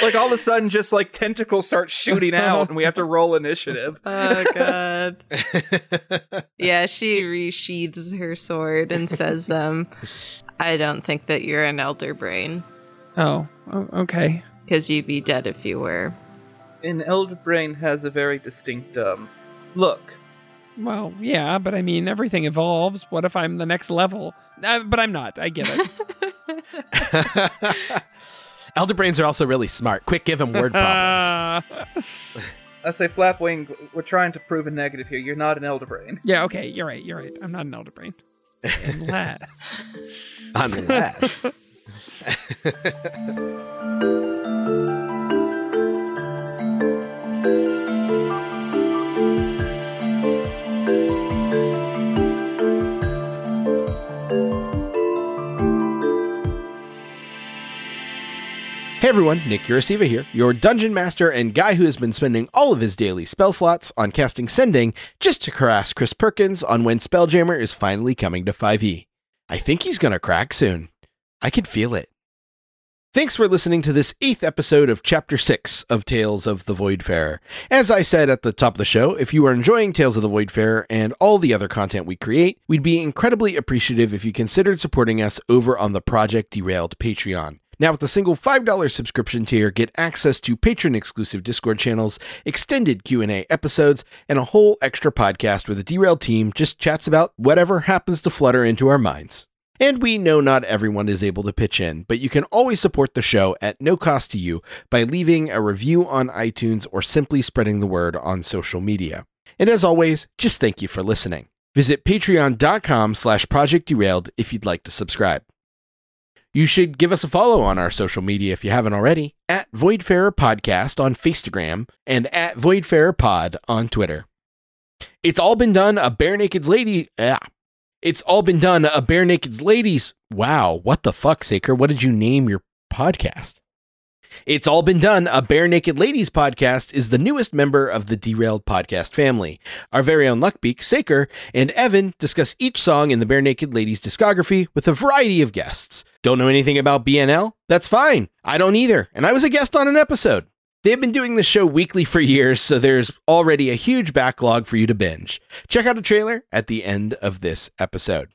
Speaker 2: Like all of a sudden, just like tentacles start shooting out, and we have to roll initiative.
Speaker 4: oh god. Yeah, she resheathes her sword and says, um, I don't think that you're an elder brain.
Speaker 3: Oh, okay.
Speaker 4: Because you'd be dead if you were.
Speaker 2: An elder brain has a very distinct um, look.
Speaker 3: Well, yeah, but I mean, everything evolves. What if I'm the next level? Uh, but I'm not. I get it.
Speaker 1: Elder brains are also really smart. Quick, give him word problems.
Speaker 2: I say, Flapwing, we're trying to prove a negative here. You're not an elder brain.
Speaker 3: yeah, okay. You're right. You're right. I'm not an elder brain. Unless.
Speaker 1: Unless. Hey everyone, Nick Urasiva here, your dungeon master and guy who has been spending all of his daily spell slots on casting Sending just to harass Chris Perkins on when Spelljammer is finally coming to 5e. I think he's gonna crack soon. I can feel it. Thanks for listening to this eighth episode of Chapter 6 of Tales of the Voidfarer. As I said at the top of the show, if you are enjoying Tales of the Voidfarer and all the other content we create, we'd be incredibly appreciative if you considered supporting us over on the Project Derailed Patreon. Now, with a single $5 subscription tier, get access to patron-exclusive Discord channels, extended Q&A episodes, and a whole extra podcast where the Derailed team just chats about whatever happens to flutter into our minds. And we know not everyone is able to pitch in, but you can always support the show at no cost to you by leaving a review on iTunes or simply spreading the word on social media. And as always, just thank you for listening. Visit patreon.com slash project derailed if you'd like to subscribe. You should give us a follow on our social media if you haven't already, at Voidfarer Podcast on Facegram and at Voidfarer Pod on Twitter. It's all been done a bare naked lady. Ah, it's all been done a Barenaked Ladies. Wow, what the fuck, Saker? What did you name your podcast? It's all been done. A Barenaked Ladies podcast is the newest member of the Derailed podcast family. Our very own Luckbeak, Saker, and Evan discuss each song in the Barenaked Ladies discography with a variety of guests. Don't know anything about BNL? That's fine. I don't either, and I was a guest on an episode. They've been doing the show weekly for years, so there's already a huge backlog for you to binge. Check out a trailer at the end of this episode.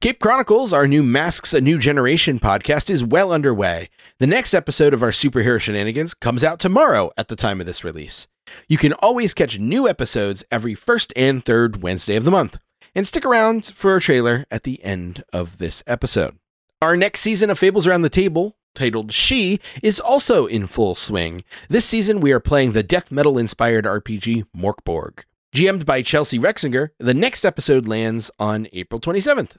Speaker 1: Cape Chronicles, our new Masks a New Generation podcast, is well underway. The next episode of our superhero shenanigans comes out tomorrow at the time of this release. You can always catch new episodes every first and third Wednesday of the month. And stick around for a trailer at the end of this episode. Our next season of Fables Around the Table, titled She, is also in full swing. This season, we are playing the death metal inspired RPG Mörk Borg. GM'd by Chelsea Rexinger, the next episode lands on April 27th.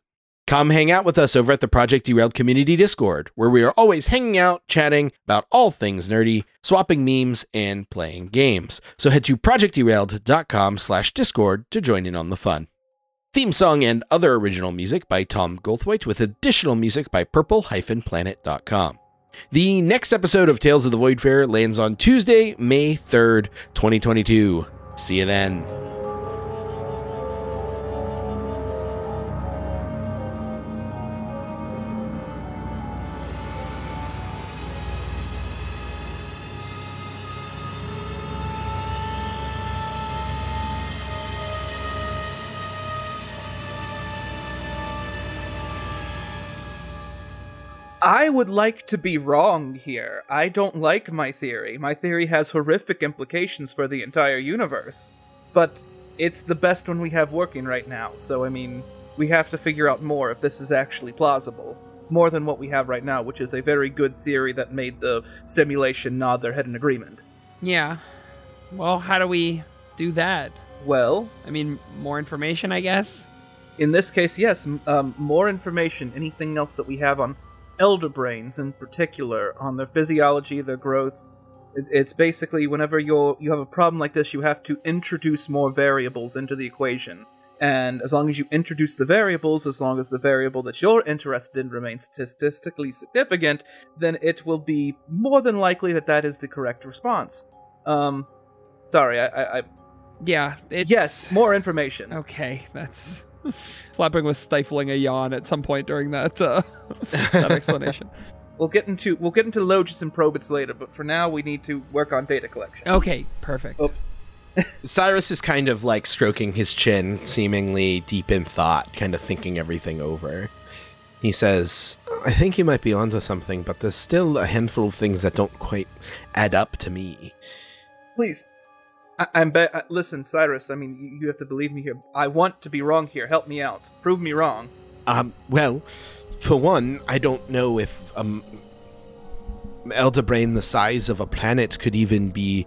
Speaker 1: Come hang out with us over at the Project Derailed Community Discord, where we are always hanging out, chatting about all things nerdy, swapping memes, and playing games. So head to projectderailed.com slash discord to join in on the fun. Theme song and other original music by Tom Goldthwait with additional music by purple-planet.com. The next episode of Tales of the Voidfarer lands on Tuesday, May 3rd, 2022. See you then.
Speaker 2: I would like to be wrong here. I don't like my theory. My theory has horrific implications for the entire universe. But it's the best one we have working right now, so I mean, we have to figure out more if this is actually plausible. More than what we have right now, which is a very good theory that made the simulation nod their head in agreement.
Speaker 3: Yeah. Well, how do we do that?
Speaker 2: Well,
Speaker 3: I mean, more information, I guess.
Speaker 2: in this case, yes, um, more information, anything else that we have on elder brains in particular, on their physiology, their growth. It's basically whenever you're, you have a problem like this, you have to introduce more variables into the equation. And as long as you introduce the variables, as long as the variable that you're interested in remains statistically significant, then it will be more than likely that that is the correct response. Um, sorry, I, I, I
Speaker 3: Yeah. It's...
Speaker 2: yes, more information.
Speaker 3: Okay, that's. Flapwing was stifling a yawn at some point during that uh, that explanation.
Speaker 2: We'll get into we'll get into Logits and Probits later, but for now we need to work on data collection.
Speaker 3: Okay, perfect.
Speaker 2: Oops.
Speaker 1: Cyrus is kind of like stroking his chin, seemingly deep in thought, kind of thinking everything over. He says, I think you might be onto something, but there's still a handful of things that don't quite add up to me.
Speaker 2: Please. I, uh, listen, Cyrus. I mean, you, you have to believe me here. I want to be wrong here. Help me out. Prove me wrong.
Speaker 1: Um, well, for one, I don't know if um, elder brain the size of a planet could even be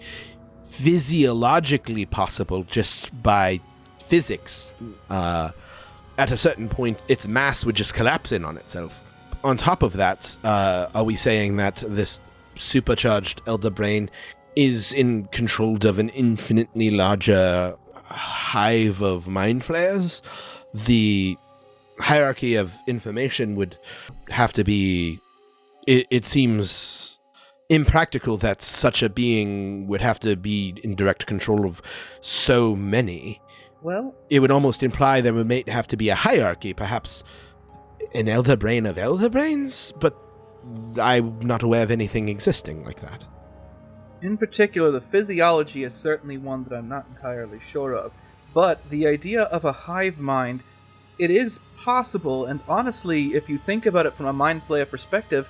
Speaker 1: physiologically possible just by physics. Uh, at a certain point, its mass would just collapse in on itself. On top of that, uh, are we saying that this supercharged elder brain is in control of an infinitely larger hive of mind flayers? The hierarchy of information would have to be it, it seems impractical that such a being would have to be in direct control of so many
Speaker 2: Well,
Speaker 1: it would almost imply there would may have to be a hierarchy perhaps an elder brain of elder brains but i'm not aware of anything existing like that
Speaker 2: in particular, the physiology is certainly one that I'm not entirely sure of. But the idea of a hive mind, it is possible, and honestly, if you think about it from a mind flayer perspective,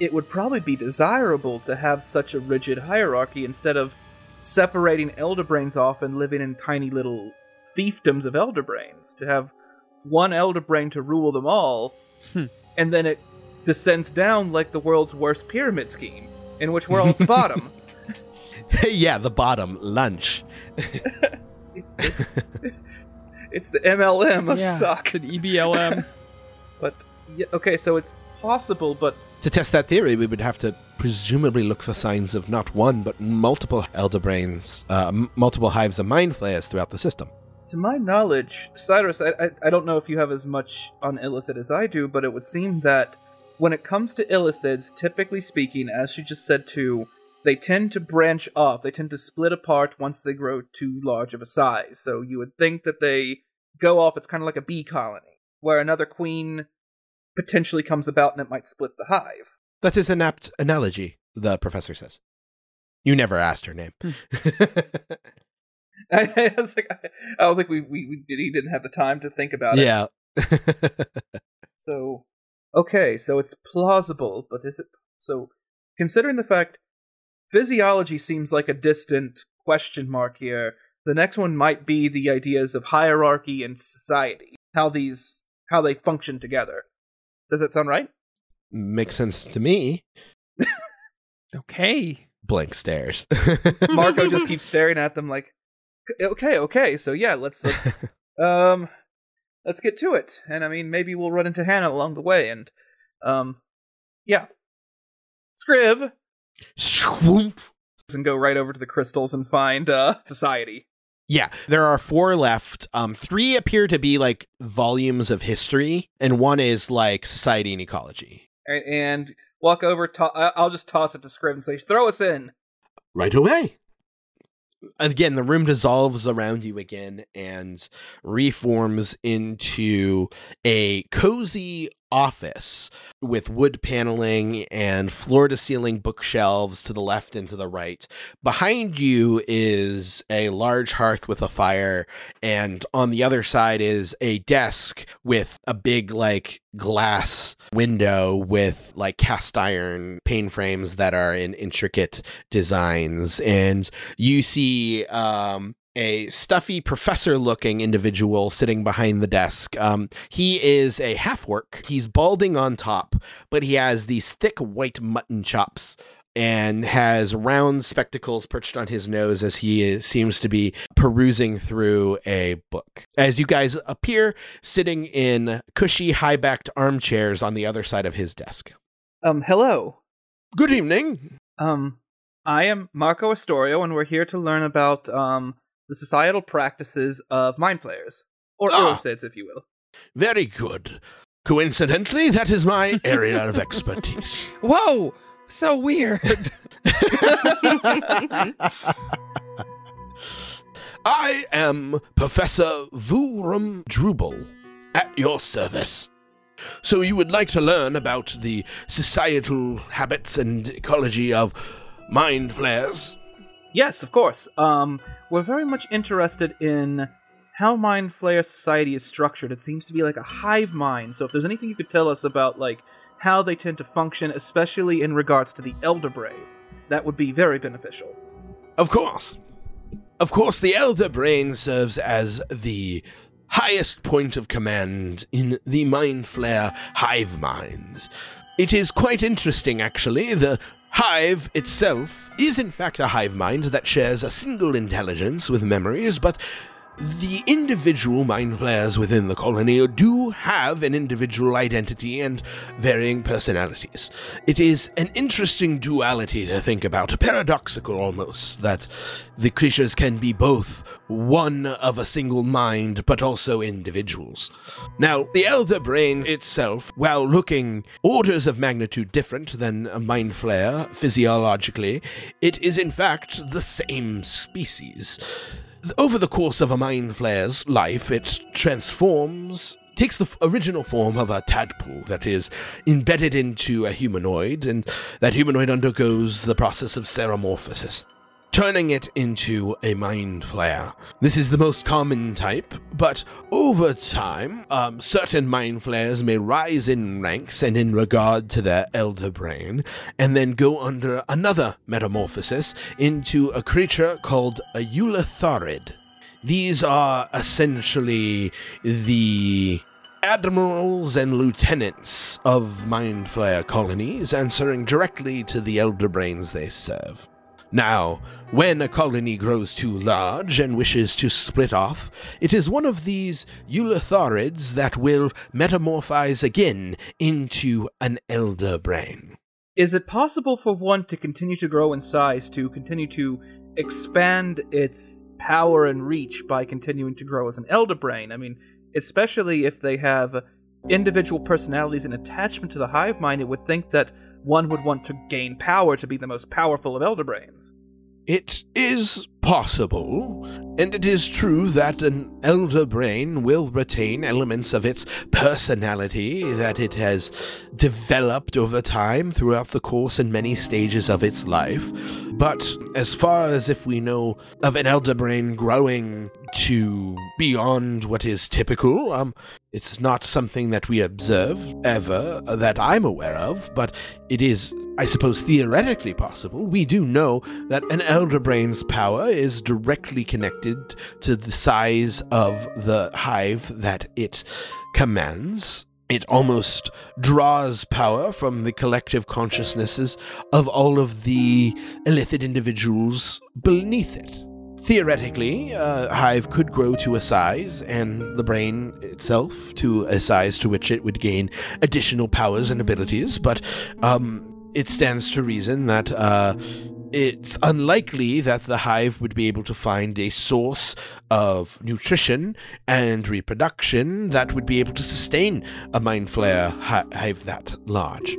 Speaker 2: it would probably be desirable to have such a rigid hierarchy instead of separating elder brains off and living in tiny little fiefdoms of elder brains. To have one elder brain to rule them all,
Speaker 3: Hmm.
Speaker 2: and then it descends down like the world's worst pyramid scheme, in which we're all at the bottom.
Speaker 1: yeah the bottom lunch
Speaker 2: It's, it's, it's the MLM of
Speaker 3: yeah,
Speaker 2: suck.
Speaker 3: It's an EBLM.
Speaker 2: But yeah, okay, so it's possible, but
Speaker 1: to test that theory we would have to presumably look for signs of not one but multiple elder brains uh, m- multiple hives of mind flayers throughout the system
Speaker 2: to my knowledge, Cyrus, I, I, I don't know if you have as much on illithid as I do, but it would seem that when it comes to illithids, typically speaking, as you just said too, they tend to branch off. They tend to split apart once they grow too large of a size. So you would think that they go off. It's kind of like a bee colony, where another queen potentially comes about and it might split the hive.
Speaker 1: That is an apt analogy, the professor says. You never asked her name.
Speaker 2: I, hmm. I was like, I, I don't think we, we, we did. He didn't have the time to think about it.
Speaker 1: yeah.
Speaker 2: So, okay, so it's plausible, but is it so? Considering the fact physiology seems like a distant question mark here, the next one might be the ideas of hierarchy and society, how these how they function together. Does that sound right?
Speaker 1: Makes sense to me.
Speaker 3: okay.
Speaker 1: Blank stares.
Speaker 2: Marco just keeps staring at them like, okay, okay, so yeah, let's let's um let's get to it. And I mean, maybe we'll run into Hannah along the way, and um, yeah, Scriv.
Speaker 1: Swoop.
Speaker 2: and go right over to the crystals and find uh society.
Speaker 1: Yeah, there are four left. Um, three appear to be like volumes of history, and one is like society and ecology.
Speaker 2: A- And walk over. To- I- I'll just toss it to Scriv and say, "Throw us in."
Speaker 1: Right away. Again, the room dissolves around you again and reforms into a cozy office with wood paneling and floor to ceiling bookshelves to the left and to the right. Behind you is a large hearth with a fire, and on the other side is a desk with a big, like, glass window with like cast iron pane frames that are in intricate designs and you see um a stuffy professor looking individual sitting behind the desk. Um, he is a half orc. He's balding on top, but he has these thick white mutton chops and has round spectacles perched on his nose as he is, seems to be perusing through a book. As you guys appear sitting in cushy, high backed armchairs on the other side of his desk.
Speaker 2: Um, hello.
Speaker 1: Good evening.
Speaker 2: Um, I am Marco Astorio, and we're here to learn about um the societal practices of mind flayers or
Speaker 1: Ah.
Speaker 2: illithids, if you will.
Speaker 1: Very good. Coincidentally, that is my area of expertise.
Speaker 3: Whoa, so weird.
Speaker 1: I am Professor Vurum Drubel at your service. So you would like to learn about the societal habits and ecology of mind flayers?
Speaker 2: Yes, of course. Um, we're very much interested in how Mind Flayer society is structured. It seems to be like a hive mind. So if there's anything you could tell us about like how they tend to function, especially in regards to the Elder Brain, that would be very beneficial.
Speaker 1: Of course. Of course, the Elder Brain serves as the highest point of command in the Mind Flayer hive minds. It is quite interesting, actually. The hive itself is, in fact, a hive mind that shares a single intelligence with memories, but the individual mind flayers within the colony do have an individual identity and varying personalities. It is an interesting duality to think about, paradoxical almost, that the creatures can be both one of a single mind but also individuals. Now, the elder brain itself, while looking orders of magnitude different than a mind flayer physiologically, it is in fact the same species. Over the course of a mind flayer's life, it transforms, takes the original form of a tadpole that is embedded into a humanoid, and that humanoid undergoes the process of ceremorphosis, turning it into a mind flayer. This is the most common type, but over time, um, certain mind flayers may rise in ranks and in regard to their elder brain, and then go under another metamorphosis into a creature called a ulitharid. These are essentially the admirals and lieutenants of Mind Flayer colonies, answering directly to the elder brains they serve. Now, when a colony grows too large and wishes to split off, it is one of these ulitharids that will metamorphise again into an elder brain.
Speaker 2: Is it possible for one to continue to grow in size, to continue to expand its power and reach by continuing to grow as an Elder Brain? I mean, especially if they have individual personalities and attachment to the hive mind, it would think that one would want to gain power to be the most powerful of Elder Brains.
Speaker 1: It is possible, and it is true that an elder brain will retain elements of its personality that it has developed over time throughout the course and many stages of its life. But as far as if we know of an elder brain growing to beyond what is typical, um, it's not something that we observe ever that I'm aware of, but it is, I suppose, theoretically possible. We do know that an elder brain's power is directly connected to the size of the hive that it commands. It almost draws power from the collective consciousnesses of all of the illithid individuals beneath it. Theoretically, a hive could grow to a size, and the brain itself to a size to which it would gain additional powers and abilities, but um, it stands to reason that uh, it's unlikely that the hive would be able to find a source of nutrition and reproduction that would be able to sustain a mind flayer hive that large.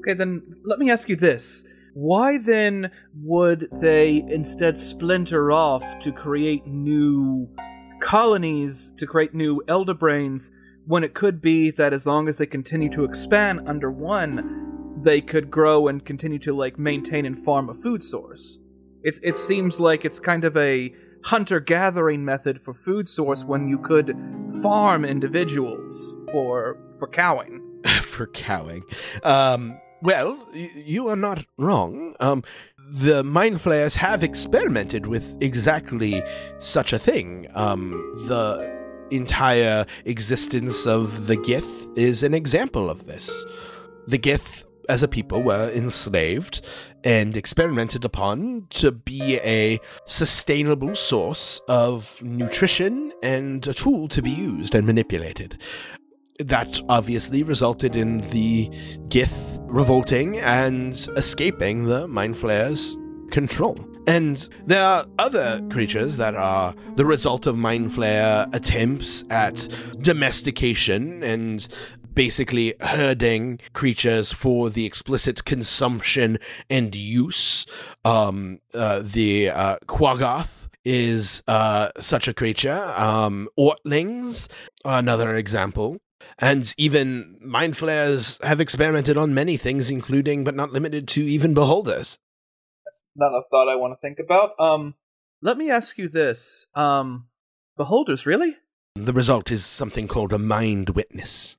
Speaker 2: Okay, then let me ask you this. Why then would they instead splinter off to create new colonies, to create new elder brains, when it could be that as long as they continue to expand under one, they could grow and continue to like maintain and farm a food source. It it seems like it's kind of a hunter gathering method for food source when you could farm individuals for for cowing.
Speaker 1: for cowing. Um, well, you are not wrong. Um, the mind flayers have experimented with exactly such a thing. Um, the entire existence of the Gith is an example of this. The Gith, as a people, were enslaved and experimented upon to be a sustainable source of nutrition and a tool to be used and manipulated that obviously resulted in the Gith revolting and escaping the Mind Flayer's control. And there are other creatures that are the result of Mind Flayer attempts at domestication and basically herding creatures for the explicit consumption and use. Um, uh, the uh, Quaggoth is uh, such a creature. Um, Ortlings, another example. And even mind flayers have experimented on many things, including but not limited to even beholders.
Speaker 2: That's not a thought I want to think about. Um, let me ask you this. Um, beholders, really?
Speaker 1: The result is something called a mind witness.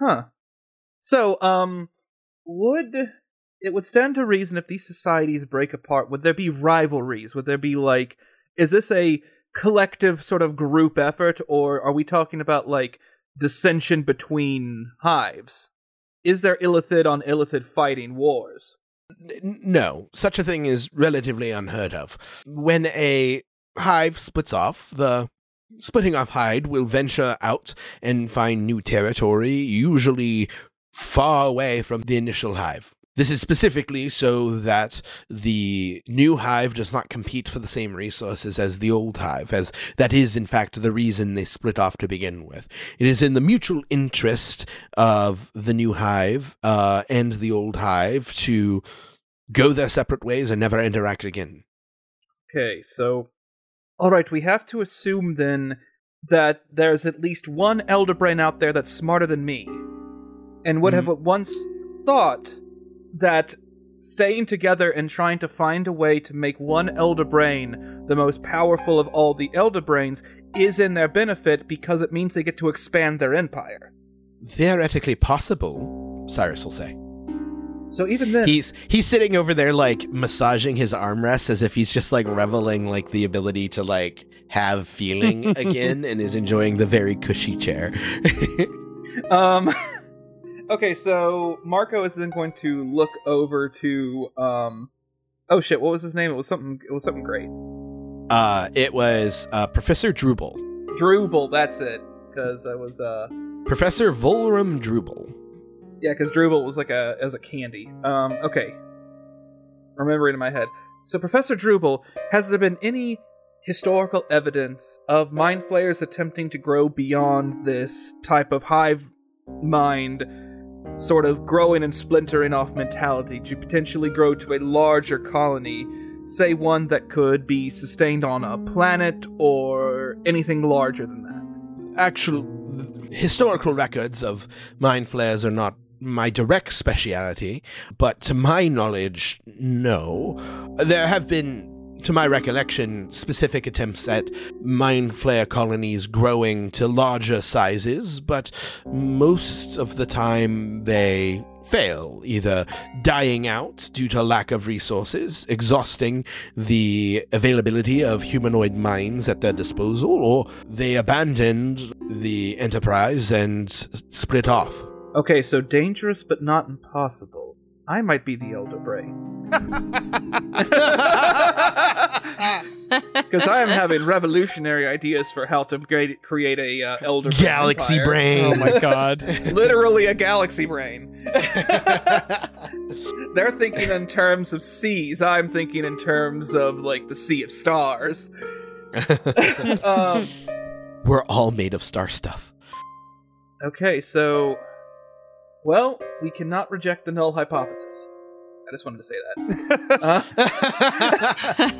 Speaker 2: Huh. So, um, would it would stand to reason if these societies break apart, would there be rivalries? Would there be like, is this a collective sort of group effort, or are we talking about like dissension between hives? Is there illithid on illithid fighting wars?
Speaker 1: No, such a thing is relatively unheard of. When a hive splits off, the splitting off hive will venture out and find new territory, usually far away from the initial hive. This is specifically so that the new hive does not compete for the same resources as the old hive, as that is, in fact, the reason they split off to begin with. It is in the mutual interest of the new hive uh, and the old hive to go their separate ways and never interact again.
Speaker 2: Okay, so. Alright, we have to assume then that there's at least one Elder Brain out there that's smarter than me, and would have at once thought that staying together and trying to find a way to make one Elder Brain the most powerful of all the Elder Brains is in their benefit because it means they get to expand their empire.
Speaker 1: Theoretically possible, Cyrus will say.
Speaker 2: So even then,
Speaker 1: He's he's sitting over there like massaging his armrests as if he's just like reveling like the ability to like have feeling again and is enjoying the very cushy chair.
Speaker 2: Um. okay, so Marco is then going to look over to um. Oh shit! What was his name? It was something. It was something great.
Speaker 1: uh it was uh Professor Drubel.
Speaker 2: Drubel. That's it. Because I was uh.
Speaker 1: Professor Volrum Drubel.
Speaker 2: Yeah, because Drubel was like a as a candy. Um. Okay. Remembering in my head. So Professor Drubel, has there been any historical evidence of mind flayers attempting to grow beyond this type of hive mind sort of growing and splintering off mentality to potentially grow to a larger colony say one that could be sustained on a planet or anything larger than that
Speaker 1: Actual historical records of mind are not my direct speciality, but to my knowledge, no. There have been to my recollection, specific attempts at mind flayer colonies growing to larger sizes, but most of the time they fail, either dying out due to lack of resources, exhausting the availability of humanoid minds at their disposal, or they abandoned the enterprise and split off.
Speaker 2: Okay, so dangerous but not impossible. I might be the Elder Brain. Because I am having revolutionary ideas for how to create, create a uh, Elder Brain
Speaker 1: Galaxy
Speaker 2: empire.
Speaker 1: brain.
Speaker 3: Oh my god.
Speaker 2: Literally a galaxy brain. They're thinking in terms of seas. I'm thinking in terms of like the sea of stars. um,
Speaker 1: We're all made of star stuff.
Speaker 2: okay, so well, we cannot reject the null hypothesis. I just wanted to say that. Uh,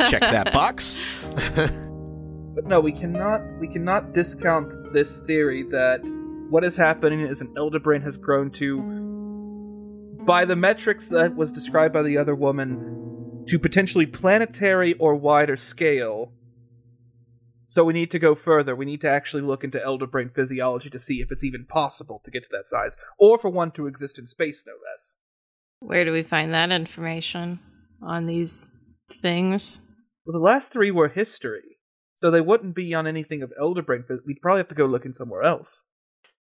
Speaker 1: Check that box.
Speaker 2: But no, we cannot we cannot discount this theory that what is happening is an elder brain has grown to, by the metrics that was described by the other woman, to potentially planetary or wider scale. So we need to go further. We need to actually look into elder brain physiology to see if it's even possible to get to that size, or for one to exist in space, no less.
Speaker 4: Where do we find that information on these things?
Speaker 2: Well, the last three were history, so they wouldn't be on anything of elder brain. phys- We'd probably have to go looking somewhere else.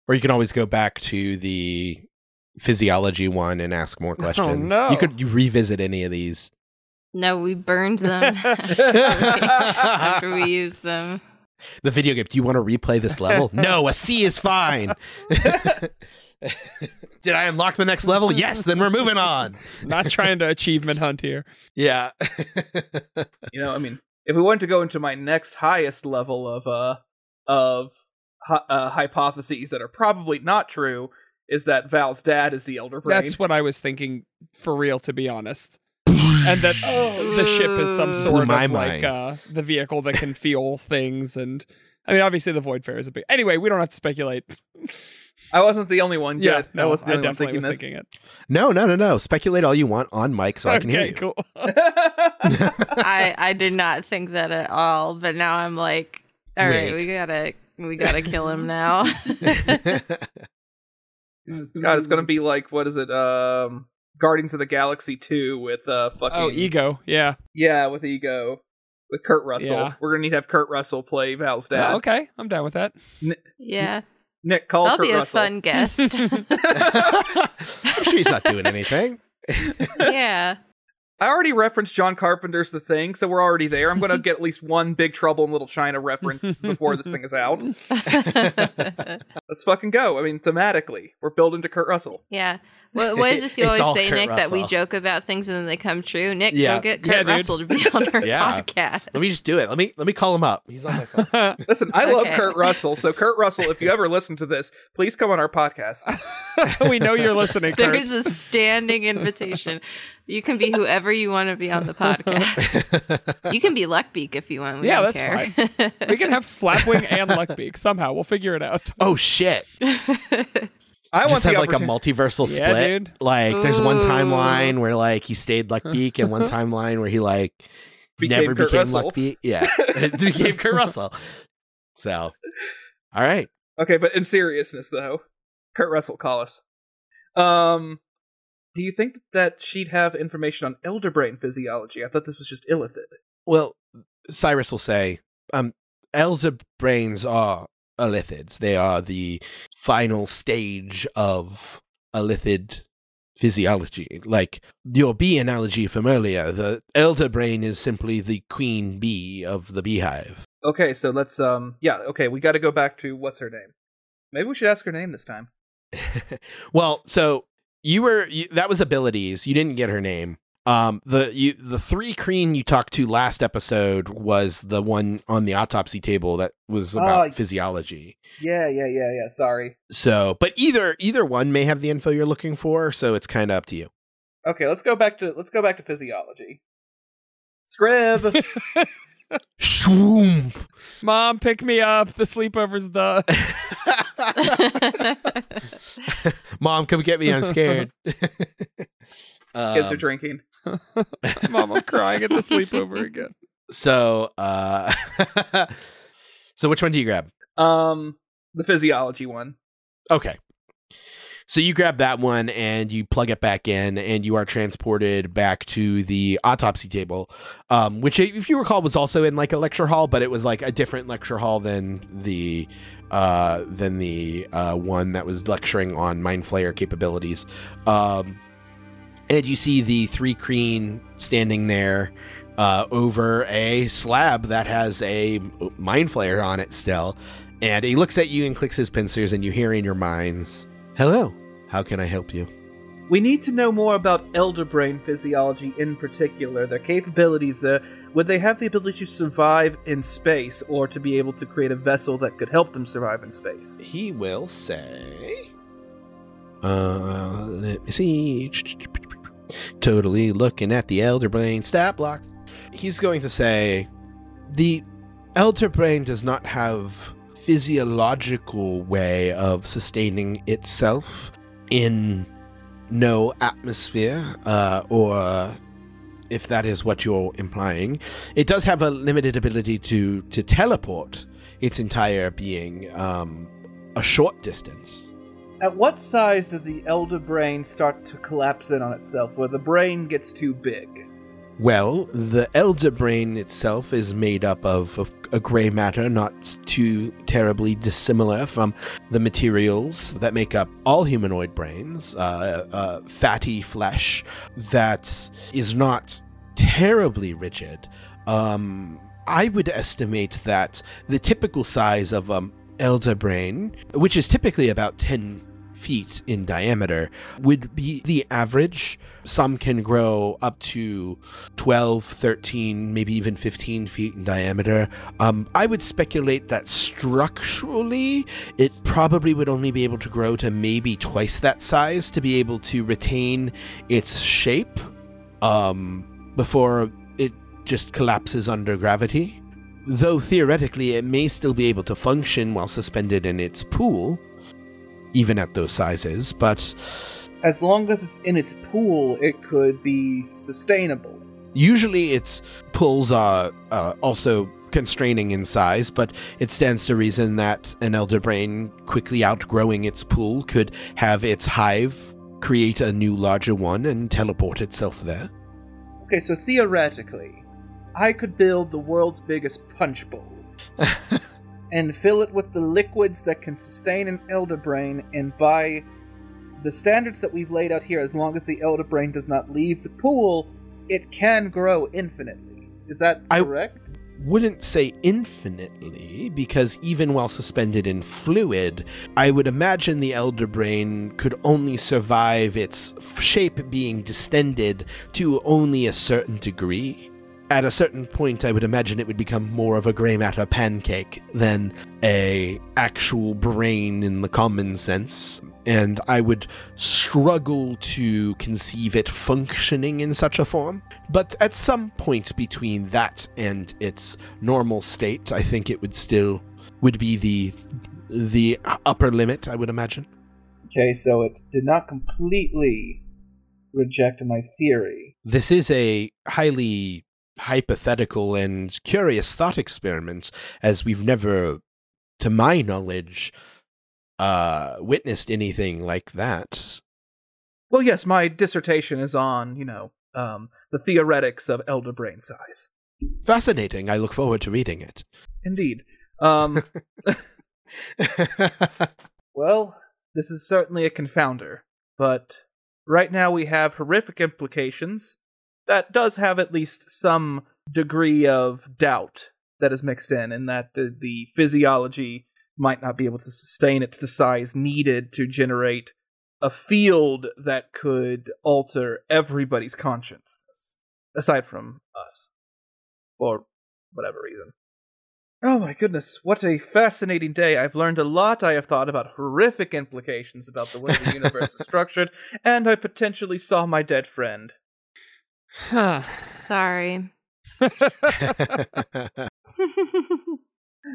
Speaker 1: Or you can always go back to the physiology one and ask more oh, questions.
Speaker 3: Oh, no.
Speaker 1: You could you revisit any of these.
Speaker 4: No, we burned them after we used them.
Speaker 1: The video game. Do you want to replay this level? no, a C is fine. Did I unlock the next level? Yes, then we're moving on.
Speaker 3: Not trying to achievement hunt here.
Speaker 1: Yeah.
Speaker 2: You know, I mean, if we wanted to go into my next highest level of uh of uh, hypotheses that are probably not true, is that Val's dad is the elder brain.
Speaker 3: That's what I was thinking for real, to be honest. And that the ship is some
Speaker 4: Blew
Speaker 3: sort of
Speaker 1: my
Speaker 3: like uh, the vehicle that can feel things. And I mean, obviously, the Void Fair is a big. Anyway, we don't have to speculate.
Speaker 2: I wasn't the only one.
Speaker 3: Yeah,
Speaker 2: Good. I
Speaker 3: no,
Speaker 2: wasn't the
Speaker 3: I
Speaker 2: only one
Speaker 3: definitely
Speaker 2: thinking
Speaker 3: was thinking it.
Speaker 1: no, no, no, no. Speculate all you want on mic so I can hear you.
Speaker 3: cool.
Speaker 4: I I did not think that at all, but now I'm like, all right,
Speaker 1: Wait.
Speaker 4: we gotta we gotta kill him now.
Speaker 2: God, it's gonna be like what is it? Um, Guardians of the Galaxy two with uh fucking
Speaker 3: oh, ego. Yeah.
Speaker 2: yeah with ego with Kurt Russell.
Speaker 3: Yeah.
Speaker 2: We're gonna need to have Kurt Russell play Val's dad.
Speaker 3: Oh, okay, I'm down with that.
Speaker 4: yeah,
Speaker 2: Nick, call
Speaker 4: that'll
Speaker 2: Kurt
Speaker 4: be a
Speaker 2: Russell.
Speaker 4: fun guest.
Speaker 1: I'm sure he's not doing anything.
Speaker 4: yeah,
Speaker 2: I already referenced John Carpenter's The Thing, so we're already there. I'm gonna get at least one Big Trouble in Little China reference before this thing is out. Let's fucking go. I mean, thematically, we're building to Kurt Russell.
Speaker 4: yeah. What, what is this you always say,
Speaker 1: Kurt
Speaker 4: Nick? That we joke about things and then they come true. Nick,
Speaker 1: Yeah.
Speaker 4: go get Kurt
Speaker 3: dude.
Speaker 4: Russell to be on our
Speaker 1: Yeah.
Speaker 4: podcast.
Speaker 1: Let me just do it. Let me let me call him up. He's on my phone.
Speaker 2: Listen, I love Kurt Russell, so Kurt Russell, if you ever listen to this, please come on our podcast.
Speaker 3: we know you're listening, Kurt.
Speaker 4: There's a standing invitation. You can be whoever you want to be on the podcast. You can be Luckbeak if you want. We
Speaker 3: Yeah,
Speaker 4: don't
Speaker 3: that's
Speaker 4: care.
Speaker 3: we can have Flapwing and Luckbeak somehow. We'll figure it out.
Speaker 1: oh shit.
Speaker 2: I want
Speaker 1: Just have like a multiversal
Speaker 3: Yeah,
Speaker 1: split.
Speaker 3: dude.
Speaker 1: Like there's one timeline where like he stayed Luckbeak and one timeline where he like
Speaker 2: Became
Speaker 1: never
Speaker 2: Kurt
Speaker 1: became
Speaker 2: Russell.
Speaker 1: Luckbeak. Yeah. became Kurt Russell. So all right.
Speaker 2: Okay, but in seriousness, though, Kurt Russell, call us. Um, do you think that she'd have information on elder brain physiology? I thought this was just illithid.
Speaker 1: Well, Cyrus will say, um, elder brains are illithids. They are the final stage of a illithid physiology. Like your bee analogy from earlier, the elder brain is simply the queen bee of the beehive.
Speaker 2: Okay, so let's um, yeah, okay, we got to go back to what's her name. Maybe we should ask her name this time.
Speaker 1: well, so you were you, that was abilities. You didn't get her name. Um, the you the thri-kreen you talked to last episode was the one on the autopsy table that was about
Speaker 2: Oh,
Speaker 1: physiology.
Speaker 2: Yeah, yeah, yeah, yeah. Sorry.
Speaker 1: So, but either either one may have the info you're looking for, so it's kind of up to you.
Speaker 2: Okay, let's go back to let's go back to physiology. Scriv.
Speaker 1: Shroom.
Speaker 3: Mom, pick me up. The sleepover's done.
Speaker 1: Mom, come get me. I'm scared.
Speaker 2: Kids
Speaker 1: Um,
Speaker 2: are drinking.
Speaker 3: Mom, I'm crying at the sleepover again.
Speaker 1: so, uh, so which one do you grab?
Speaker 2: Um, the physiology one.
Speaker 1: Okay. So you grab that one and you plug it back in, and you are transported back to the autopsy table, um, which, if you recall, was also in like a lecture hall, but it was like a different lecture hall than the uh, than the uh, one that was lecturing on mind flayer capabilities. Um, and you see the thri-kreen standing there uh, over a slab that has a mind flayer on it still. And he looks at you and clicks his pincers, and you hear in your minds, Hello, how can I help you?
Speaker 2: We need to know more about elder brain physiology in particular, their capabilities. Uh, would they have the ability to survive in space, or to be able to create a vessel that could help them survive in space?
Speaker 1: He will say, uh, let me see. Totally looking at the elder brain stat block. He's going to say, the elder brain does not have physiological way of sustaining itself in no atmosphere, uh, or if that is what you're implying, it does have a limited ability to to teleport its entire being um, a short distance.
Speaker 2: At what size does the elder brain start to collapse in on itself, where the brain gets too big?
Speaker 1: Well, the elder brain itself is made up of a, gray matter not too terribly dissimilar from the materials that make up all humanoid brains, uh, uh, fatty flesh that is not terribly rigid. Um, I would estimate that the typical size of um, elder brain, which is typically about 10 feet in diameter would be the average. Some can grow up to 12, 13, maybe even 15 feet in diameter. Um, I would speculate that structurally, it probably would only be able to grow to maybe twice that size to be able to retain its shape um, before it just collapses under gravity. Though theoretically, it may still be able to function while suspended in its pool even at those sizes, but
Speaker 2: As long as it's in its pool, it could be sustainable.
Speaker 1: usually its pools are uh, also constraining in size, but it stands to reason that an elder brain quickly outgrowing its pool could have its hive create a new larger one and teleport itself there.
Speaker 2: Okay, so theoretically, I could build the world's biggest punch bowl and fill it with the liquids that can sustain an elder brain, and by the standards that we've laid out here, as long as the elder brain does not leave the pool, it can grow infinitely. Is that correct I-
Speaker 1: wouldn't say infinitely, because even while suspended in fluid, I would imagine the elder brain could only survive its shape being distended to only a certain degree. At a certain point, I would imagine it would become more of a gray matter pancake than a actual brain in the common sense. And I would struggle to conceive it functioning in such a form. But at some point between that and its normal state, I think it would still would be the the upper limit, I would imagine.
Speaker 2: Okay, so it did not completely reject my theory.
Speaker 1: This is a highly hypothetical and curious thought experiments as we've never, to my knowledge, uh, witnessed anything like that.
Speaker 2: Well, yes, my dissertation is on, you know, um, the theoretics of elder brain size.
Speaker 1: Fascinating. I look forward to reading it.
Speaker 2: Indeed. Um, well, this is certainly a confounder, but right now we have horrific implications that does have at least some degree of doubt that is mixed in, and that the, the physiology might not be able to sustain it to the size needed to generate a field that could alter everybody's consciousness, aside from us, for whatever reason. Oh my goodness, what a fascinating day. I've learned a lot. I have thought about horrific implications about the way the universe is structured, and I potentially saw my dead friend.
Speaker 4: Sorry.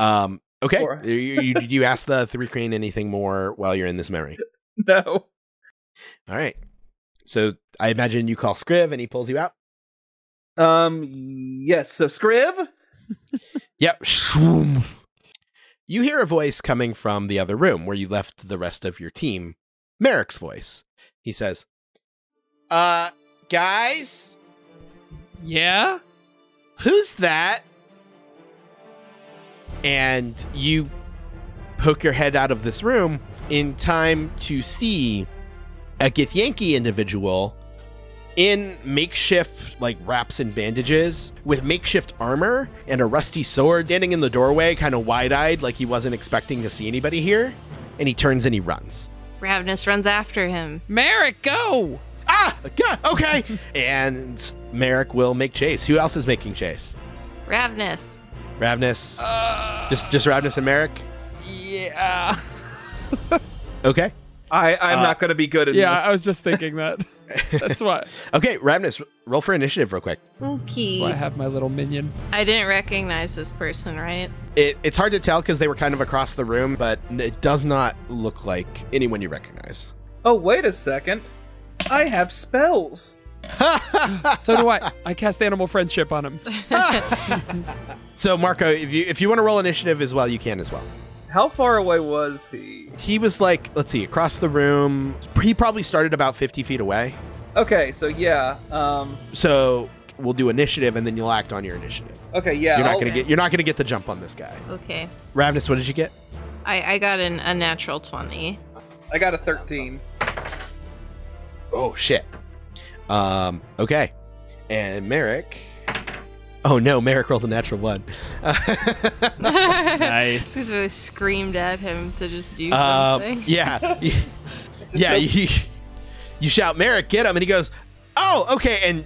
Speaker 1: um. Okay. You, you, did you ask the thri-kreen anything more while you're in this memory?
Speaker 2: No.
Speaker 1: All right. So I imagine you call Scriv and he pulls you out.
Speaker 2: Um, yes, so Scriv?
Speaker 1: Yep. Shroom. You hear a voice coming from the other room where you left the rest of your team. Merrick's voice. He says, "Uh, guys,
Speaker 3: Yeah?
Speaker 1: who's that?" And you poke your head out of this room in time to see a Githyanki individual in makeshift like wraps and bandages with makeshift armor and a rusty sword standing in the doorway kind of wide-eyed like he wasn't expecting to see anybody here and he turns and he runs
Speaker 4: Ravenous runs after him.
Speaker 3: Merrick, go!
Speaker 1: Ah yeah, okay and merrick will make chase who else is making chase
Speaker 4: Ravenous.
Speaker 1: ravnus
Speaker 3: Uh,
Speaker 1: just just ravnus and merrick
Speaker 3: yeah.
Speaker 1: okay
Speaker 2: I, I'm
Speaker 1: Uh,
Speaker 2: not going to be good at this.
Speaker 3: Yeah,
Speaker 2: this.
Speaker 3: I was just thinking that. That's why.
Speaker 1: okay ravnus roll for initiative real quick
Speaker 3: That's
Speaker 4: Ookie.
Speaker 3: why I have my little minion.
Speaker 4: I didn't recognize this person, right?
Speaker 1: It, it's hard to tell because they were kind of across the room, but it does not look like anyone you recognize.
Speaker 2: Oh, wait a second. I have spells.
Speaker 3: So do I. I cast animal friendship on him.
Speaker 1: so Marco, if you if you want to roll initiative as well, you can as well.
Speaker 2: How far away was he?
Speaker 1: He was like, let's see, across the room. He probably started about 50 feet away.
Speaker 2: Okay, so yeah. Um.
Speaker 1: So we'll do initiative, and then you'll act on your initiative.
Speaker 2: Okay, yeah.
Speaker 1: You're not
Speaker 2: I'll-
Speaker 1: gonna get you're not gonna get the jump on this guy.
Speaker 4: Okay.
Speaker 1: Ravnus, what did you get?
Speaker 4: I, I got an, a natural 20.
Speaker 2: I got a 13.
Speaker 1: Oh shit. Um. Okay. And Merrick. Oh no, Merrick rolled a natural one.
Speaker 3: Nice.
Speaker 4: Because I screamed at him to just do
Speaker 1: Um,
Speaker 4: something.
Speaker 1: yeah, yeah.
Speaker 2: so-
Speaker 1: You, you shout, Merrick, get him, and he goes, "Oh, okay," and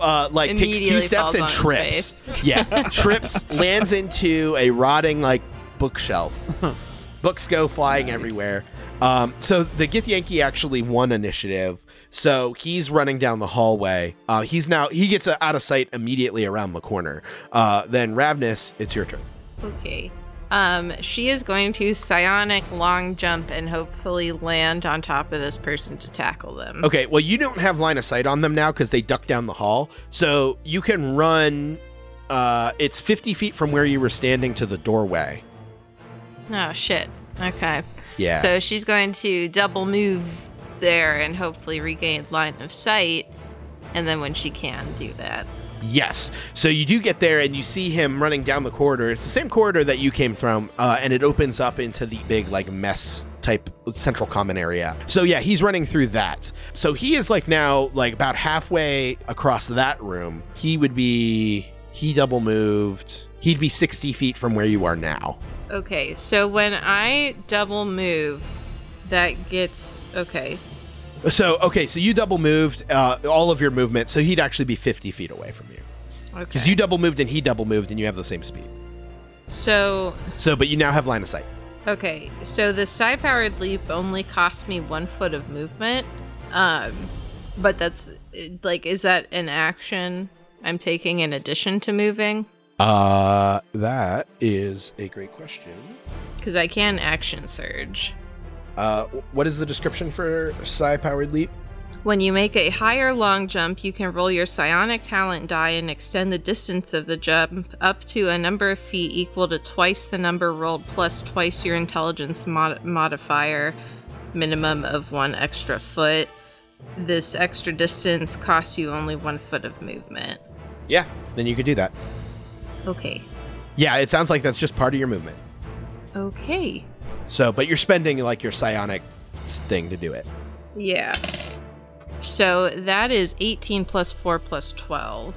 Speaker 1: uh, like takes two steps and trips. Yeah, trips, lands into a rotting like bookshelf. Books go flying
Speaker 3: Nice.
Speaker 1: everywhere. Um, so the Githyanki actually won initiative. So he's running down the hallway. Uh, he's now he gets uh, out of sight immediately around the corner. Uh, then Ravnus, it's your turn.
Speaker 4: Okay. Um, she is going to psionic long jump and hopefully land on top of this person to tackle them.
Speaker 1: Okay, well, you don't have line of sight on them now because they ducked down the hall. So you can run. Uh, it's 50 feet from where you were standing to the doorway.
Speaker 4: Oh shit. Okay.
Speaker 1: Yeah.
Speaker 4: So she's going to double move there and hopefully regain line of sight. And then when she can do that.
Speaker 1: yes. So you do get there and you see him running down the corridor. It's the same corridor that you came from, uh, and it opens up into the big, like, mess type central common area. So yeah, he's running through that. So he is like now like about halfway across that room. He would be he double moved. He'd be 60 feet from where you are now.
Speaker 4: Okay, so when I double move, that gets okay.
Speaker 1: So okay, so you double moved uh, all of your movement, so he'd actually be 50 feet away from you
Speaker 4: Okay.
Speaker 1: because you double moved and he double moved, and you have the same speed.
Speaker 4: so
Speaker 1: So, but you now have line of sight.
Speaker 4: okay, so the psi powered leap only cost me one foot of movement. Um, but that's like, is that an action I'm taking in addition to moving?
Speaker 1: Uh, that is a great question.
Speaker 4: Because I can action surge.
Speaker 1: Uh, what is the description for psi powered leap?
Speaker 4: When you make a higher long jump, you can roll your psionic talent die and extend the distance of the jump up to a number of feet equal to twice the number rolled plus twice your intelligence mod- modifier, minimum of one extra foot. This extra distance costs you only one foot of movement.
Speaker 1: Yeah, then you could do that.
Speaker 4: Okay.
Speaker 1: Yeah, it sounds like that's just part of your movement.
Speaker 4: Okay.
Speaker 1: So, but you're spending like your psionic thing to do it.
Speaker 4: Yeah. So that is 18 plus 4 plus 12.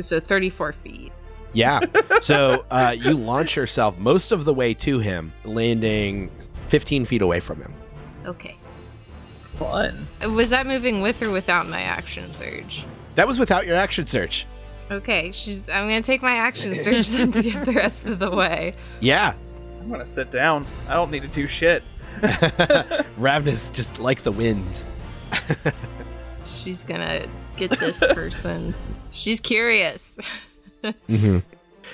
Speaker 4: So 34 feet.
Speaker 1: Yeah. so uh, you launch yourself most of the way to him, landing 15 feet away from him.
Speaker 4: Okay.
Speaker 2: Fun.
Speaker 4: Was that moving with or without my action surge?
Speaker 1: That was without your action surge.
Speaker 4: Okay, she's. I'm gonna take my action surge then to get the rest of the way.
Speaker 1: Yeah.
Speaker 2: I'm gonna sit down. I don't need to do shit.
Speaker 1: Ravnus just like the wind.
Speaker 4: She's gonna get this person. She's curious.
Speaker 1: Mm-hmm.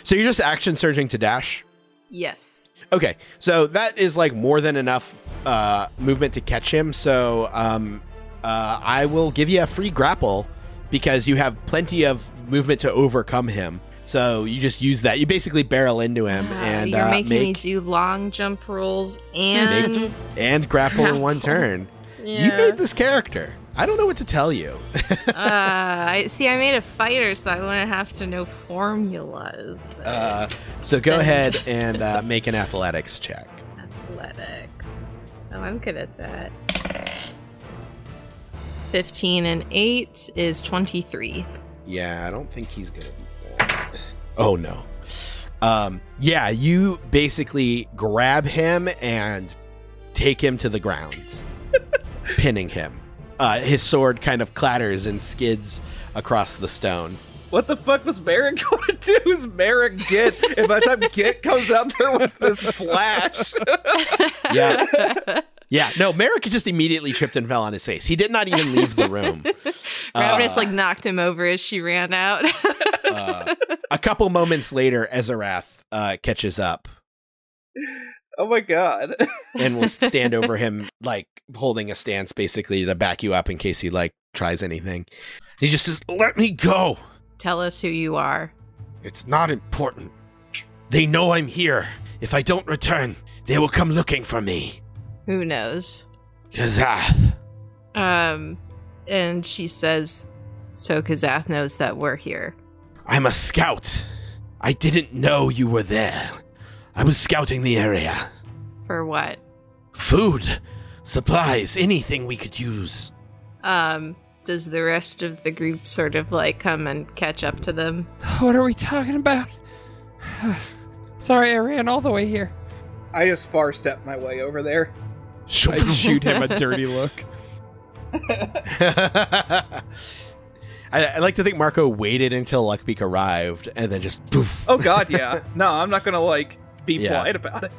Speaker 1: So you're just action surging to dash?
Speaker 4: yes.
Speaker 1: Okay, so that is like more than enough uh, movement to catch him. So um, uh, I will give you a free grapple because you have plenty of movement to overcome him. So you just use that. You basically barrel into him
Speaker 4: Wow,
Speaker 1: and
Speaker 4: you're
Speaker 1: uh,
Speaker 4: making me do long jump rolls and
Speaker 1: Make- and grapple in one
Speaker 4: Grapple.
Speaker 1: turn. You made this character. I don't know what to tell you.
Speaker 4: uh, I see. I made a fighter, so I wouldn't have to know formulas.
Speaker 1: Uh, so go ahead and uh, make an athletics check.
Speaker 4: athletics. Oh, I'm good at that. Fifteen and eight is twenty-three.
Speaker 1: Yeah, I don't think he's gonna beat that. Oh no. Um, yeah, you basically grab him and take him to the ground, pinning him. Uh, his sword kind of clatters and skids across the stone.
Speaker 2: What the fuck was Merrick going to do? Who's Merrick get? And by the time Git comes out, there was this flash.
Speaker 1: Yeah, yeah. No, Merrick just immediately tripped and fell on his face. He did not even leave the room.
Speaker 4: Ravenous
Speaker 1: Uh,
Speaker 4: like knocked him over as she ran out.
Speaker 1: Uh, a couple moments later, Ezerath uh, catches up
Speaker 2: Oh my god.
Speaker 1: and will stand over him, like holding a stance basically to back you up in case he like tries anything. He just says, "Let me go.
Speaker 4: Tell us who you are.
Speaker 1: It's not important. They know I'm here. If I don't return, they will come looking for me."
Speaker 4: Who knows?
Speaker 1: Kazath.
Speaker 4: Um, and she says, "So Kazath knows that we're here."
Speaker 1: I'm a scout. I didn't know you were there. I was scouting the area.
Speaker 4: For what?
Speaker 1: Food, supplies, anything we could use.
Speaker 4: Um, does the rest of the group sort of like come and catch up to them?
Speaker 3: What are we talking about? Sorry, I ran all the way here.
Speaker 2: I just far stepped my way over there.
Speaker 3: I shoot him a dirty look.
Speaker 1: I, I like to think Marco waited until Luckbeak arrived and then just poof.
Speaker 2: Oh god, yeah. no, I'm not gonna like be
Speaker 1: Yeah.
Speaker 2: polite about it.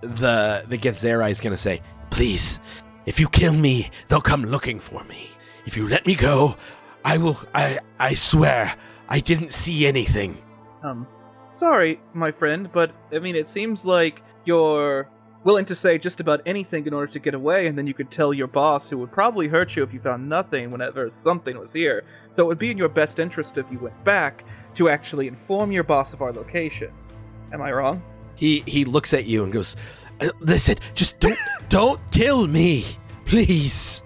Speaker 1: The the Githzerai is gonna say, "Please, if you kill me, they'll come looking for me. If you let me go, I will. I I swear, I didn't see anything."
Speaker 2: Um, sorry, my friend, but I mean, it seems like you're willing to say just about anything in order to get away, and then you could tell your boss, who would probably hurt you if you found nothing whenever something was here. So it would be in your best interest if you went back to actually inform your boss of our location. Am I wrong?
Speaker 1: He he looks at you and goes, "Uh, "Listen, just don't don't kill me, please.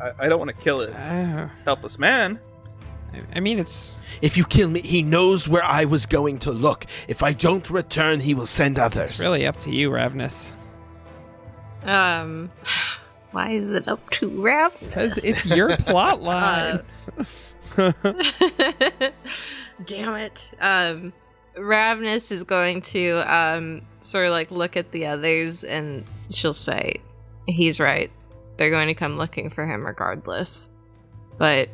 Speaker 2: I, I don't want to kill a
Speaker 3: Uh,
Speaker 2: helpless man.
Speaker 3: I- I mean, it's
Speaker 1: If you kill me, he knows where I was going to look. If I don't return, he will send others."
Speaker 3: it's really up to you, Ravenous,
Speaker 4: Um, why is it up to Rav?
Speaker 3: because it's your plot line.
Speaker 4: Damn it. Um, Ravnus is going to um sort of like look at the others and she'll say, "He's right. They're going to come looking for him regardless, but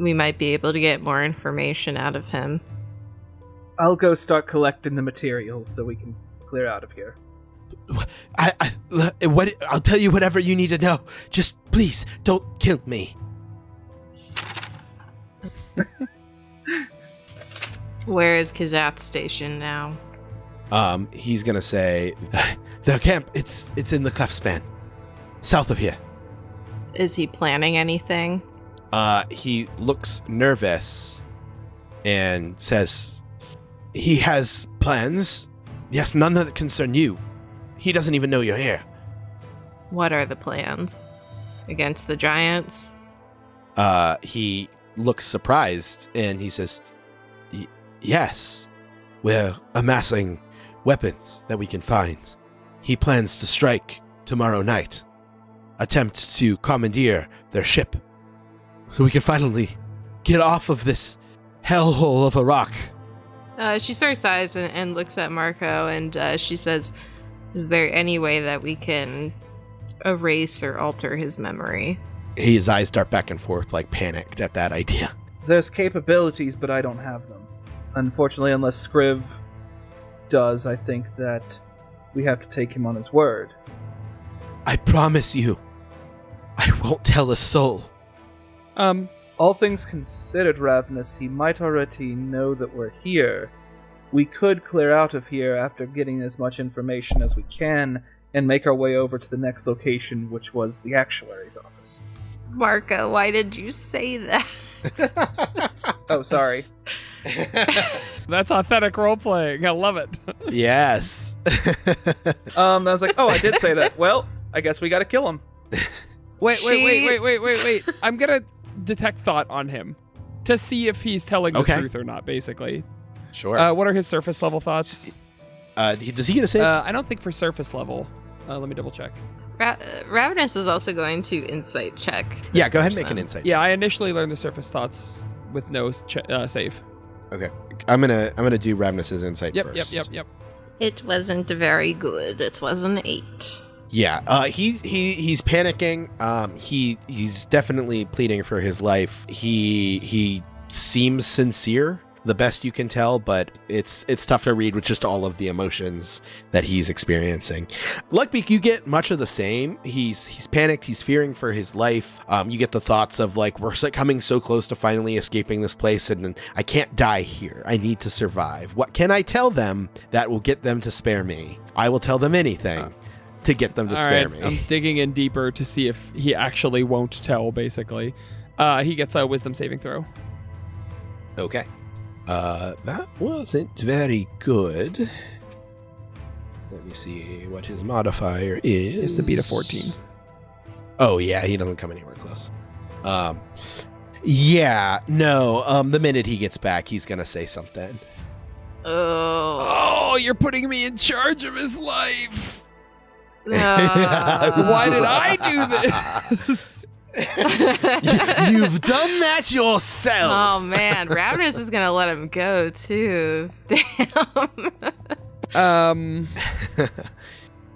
Speaker 4: we might be able to get more information out of him."
Speaker 2: I'll go start collecting the materials so we can clear out of here.
Speaker 1: I, I what I'll tell you whatever you need to know. Just please don't kill me.
Speaker 4: Where is Kazath station now?
Speaker 1: Um, he's gonna say, "The camp. It's it's in the cleft span, south of here.
Speaker 4: Is he planning anything?
Speaker 1: Uh, he looks nervous and says, "He has plans. Yes, none that concern you. He doesn't even know you're here."
Speaker 4: What are the plans? Against the giants?
Speaker 1: Uh, he looks surprised and he says, "Yes, we're amassing weapons that we can find. He plans to strike tomorrow night, attempt to commandeer their ship, so we can finally get off of this hellhole of a rock."
Speaker 4: Uh, she sort of sighs and, and looks at Marco and uh, she says, Is there any way that we can erase or alter his memory?
Speaker 1: His eyes dart back and forth, like panicked at that idea.
Speaker 2: There's capabilities, but I don't have them. Unfortunately, unless Scriv does, I think that we have to take him on his word.
Speaker 1: I promise you, I won't tell a soul.
Speaker 3: Um,
Speaker 2: All things considered, Ravenous, he might already know that we're here. We could clear out of here after getting as much information as we can and make our way over to the next location, which was the actuary's office.
Speaker 4: Marco, why did you say that?
Speaker 2: Oh, sorry.
Speaker 3: that's authentic role playing. I love it.
Speaker 1: yes.
Speaker 2: Um, I was like, oh, I did say that. Well, I guess we gotta kill him.
Speaker 3: Wait, wait,
Speaker 4: She-
Speaker 3: wait, wait, wait, wait, wait. I'm gonna detect thought on him to see if he's telling the truth or not. Basically,
Speaker 1: sure.
Speaker 3: uh, what are his surface level thoughts?
Speaker 1: Uh, does he get a save?
Speaker 3: Uh, I don't think for surface level. Uh, let me double check.
Speaker 4: Ra- uh, Ravenous is also going to insight check.
Speaker 1: yeah,
Speaker 4: this
Speaker 1: go ahead and make an insight.
Speaker 3: Yeah, I initially learned the surface thoughts with no ch- uh, save. Okay.
Speaker 1: I'm gonna I'm gonna do Ravnus's insight
Speaker 3: Yep,
Speaker 1: first.
Speaker 3: yep, yep, yep.
Speaker 4: It wasn't very good. It was an eight.
Speaker 1: Yeah, uh, he he he's panicking. Um, he he's definitely pleading for his life. He he seems sincere. the best you can tell, but it's it's tough to read with just all of the emotions that he's experiencing. Luckbeak, you get much of the same. He's he's panicked. He's fearing for his life. Um, you get the thoughts of like we're coming so close to finally escaping this place, and, and I can't die here. I need to survive. What can I tell them that will get them to spare me? I will tell them anything to get them to
Speaker 3: All
Speaker 1: spare
Speaker 3: right,
Speaker 1: me.
Speaker 3: I'm digging in deeper to see if he actually won't tell. Basically, uh, he gets a wisdom saving throw.
Speaker 1: Okay. Uh, that wasn't very good. Let me see what his modifier is.
Speaker 3: Is the beat a 14.
Speaker 1: Oh yeah, he doesn't come anywhere close. Um, yeah, no. Um, the minute he gets back, he's gonna say something.
Speaker 4: Oh.
Speaker 3: Oh, you're putting me in charge of his life.
Speaker 4: Uh,
Speaker 3: Why did I do this?
Speaker 1: You, have done that yourself.
Speaker 4: Oh man, Ravenous is gonna let him go too. Damn.
Speaker 3: um.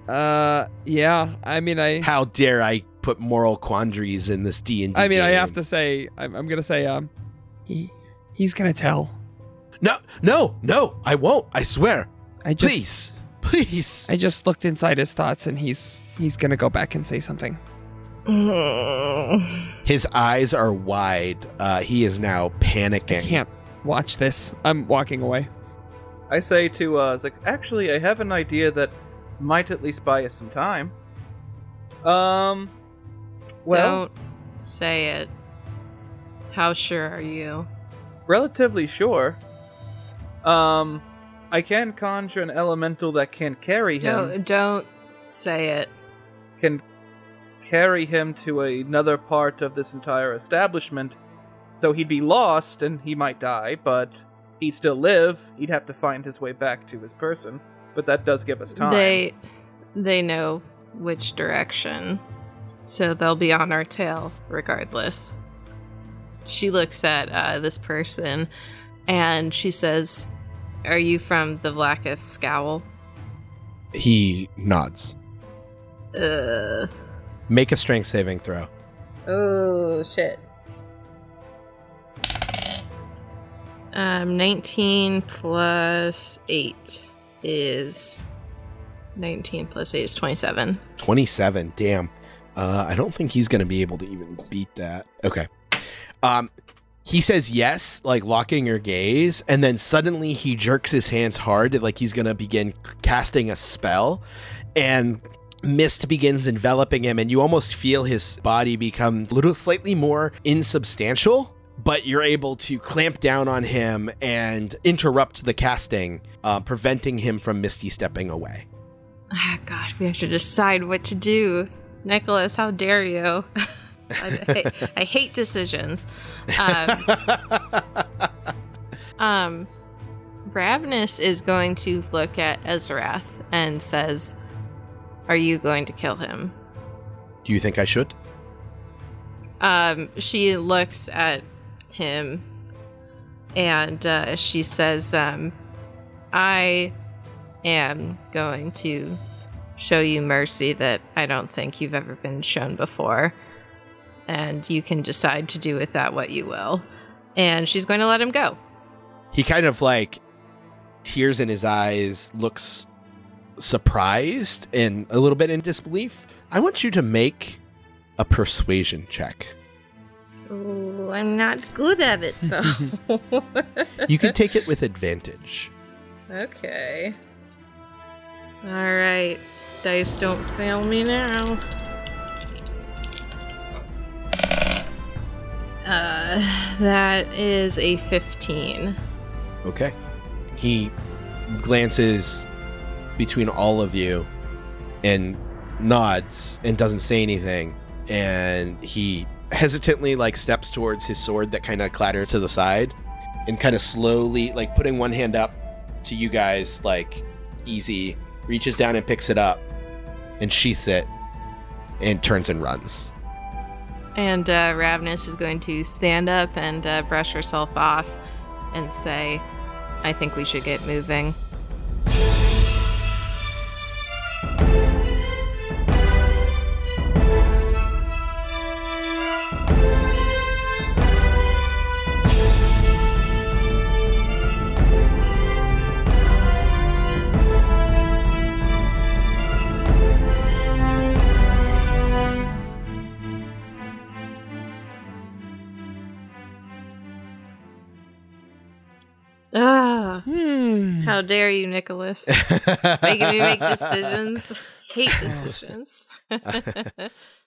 Speaker 3: Uh. Yeah. I mean, I.
Speaker 1: How dare I put moral quandaries in this D and D?
Speaker 3: I mean, I have to say, I'm, I'm gonna say, um, he, he's gonna tell.
Speaker 1: No, no, no. I won't. I swear.
Speaker 3: I just,
Speaker 1: Please, please.
Speaker 3: I just looked inside his thoughts, and he's, he's gonna go back and say something.
Speaker 1: His eyes are wide. Uh, he is now panicking.
Speaker 3: I can't watch this. I'm walking away.
Speaker 2: I say to uh, it's like, actually, I have an idea that might at least buy us some time. Um, well,
Speaker 4: Don't say it. How sure are you?
Speaker 2: relatively sure. Um, I can conjure an elemental that can carry him,
Speaker 4: Don't don't say it.
Speaker 2: can carry him to another part of this entire establishment. So he'd be lost and he might die, but he'd still live. He'd have to find his way back to his person, but that does give us time.
Speaker 4: They they know which direction. So they'll be on our tail regardless. She looks at uh, this person and she says, Are you from the Blacketh Scowl?
Speaker 1: He nods.
Speaker 4: Uh
Speaker 1: Make a strength saving throw.
Speaker 4: oh shit. Um 19 plus 8 is 19 plus 8 is 27.
Speaker 1: 27. Damn. Uh, I don't think he's going to be able to even beat that. Okay. Um, he says yes, like locking your gaze, and then suddenly he jerks his hands hard, like he's to begin casting a spell, and mist begins enveloping him, and you almost feel his body become a little slightly more insubstantial. But you're able to clamp down on him and interrupt the casting, uh, preventing him from misty stepping away.
Speaker 4: Ah, God, we have to decide what to do. Nicholas, how dare you? I, I, hate decisions. Um, um, Ravenous is going to look at Ezrath and says, Are you going to kill him?
Speaker 1: Do you think I should?
Speaker 4: Um, she looks at him and uh, she says, um, I am going to show you mercy that I don't think you've ever been shown before. And you can decide to do with that what you will. And she's going to let him go.
Speaker 1: he kind of like tears in his eyes looks surprised and a little bit in disbelief i want you to make a persuasion check
Speaker 4: Ooh, I'm not good at it though.
Speaker 1: you could take it with advantage
Speaker 4: Okay. All right. Dice don't fail me now. Uh, that is a 15.
Speaker 1: okay. He glances between all of you and nods and doesn't say anything. And he hesitantly like steps towards his sword that kind of clatters to the side and kind of slowly like putting one hand up to you guys like easy reaches down and picks it up and sheaths it and turns and runs
Speaker 4: And uh, Ravenous is going to stand up and uh, brush herself off and say, I think we should get moving.
Speaker 3: Hmm.
Speaker 4: how dare you, Nicholas? Making me make decisions. Hate decisions.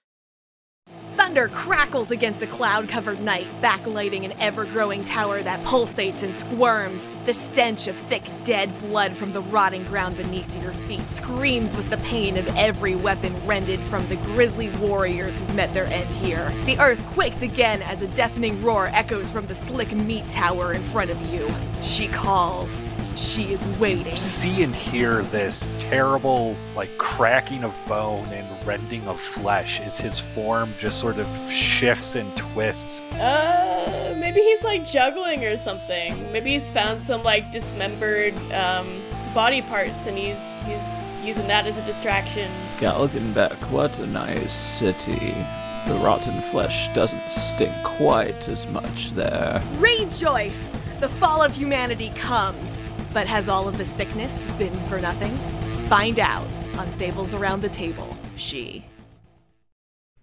Speaker 5: Thunder crackles against the cloud covered night, backlighting an ever growing tower that pulsates and squirms. The stench of thick, dead blood from the rotting ground beneath your feet screams with the pain of every weapon rended from the grisly warriors who've met their end here. The earth quakes again as a deafening roar echoes from the slick meat tower in front of you. She calls. She is waiting.
Speaker 6: see and hear this terrible like cracking of bone and rending of flesh as his form just sort of shifts and twists
Speaker 7: Uh, maybe he's like juggling or something. Maybe he's found some like dismembered um, body parts and he's he's using that as a distraction.
Speaker 8: Galgenbeck, what a nice city. The rotten flesh doesn't stink quite as much there.
Speaker 5: Rejoice! The fall of humanity comes. But has all of the sickness been for nothing? Find out on Fables Around the Table. She.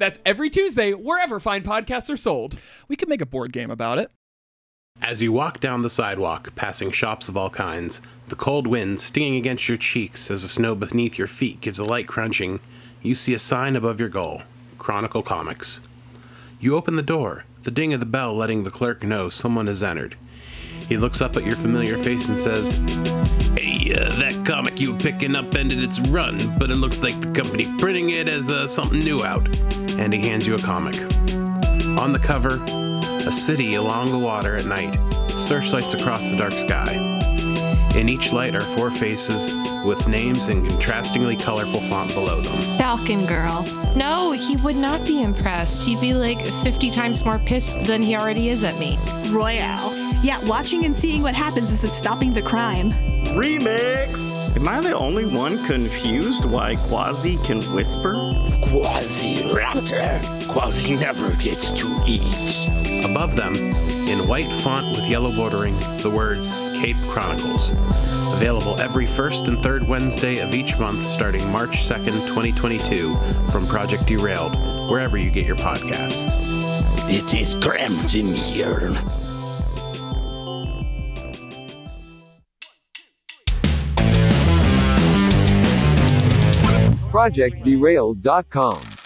Speaker 3: That's every Tuesday, wherever fine podcasts are sold.
Speaker 9: We could make a board game about it.
Speaker 10: As you walk down the sidewalk, passing shops of all kinds, the cold wind stinging against your cheeks as the snow beneath your feet gives a light crunching, you see a sign above your goal Chronicle Comics. You open the door, the ding of the bell letting the clerk know someone has entered. He looks up at your familiar face and says, Hey, uh, that comic you were picking up ended its run, but it looks like the company printing it as uh, something new out. And he hands you a comic. On the cover, a city along the water at night, searchlights across the dark sky. In each light are four faces with names in contrastingly colorful font below them.
Speaker 4: Falcon Girl. No, he would not be impressed. He'd be like 50 times more pissed than he already is at me.
Speaker 11: Royale. Yeah, watching and seeing what happens isn't stopping the crime.
Speaker 12: Remix! Am I the only one confused why Quasi can whisper?
Speaker 13: Quasi raptor. Quasi never gets to eat.
Speaker 10: Above them, in white font with yellow bordering, the words Cape Chronicles. Available every first and third Wednesday of each month starting March 2nd, 2022, from Project Derailed, wherever you get your podcasts.
Speaker 13: It is cramped in here.
Speaker 14: ProjectDerailed.com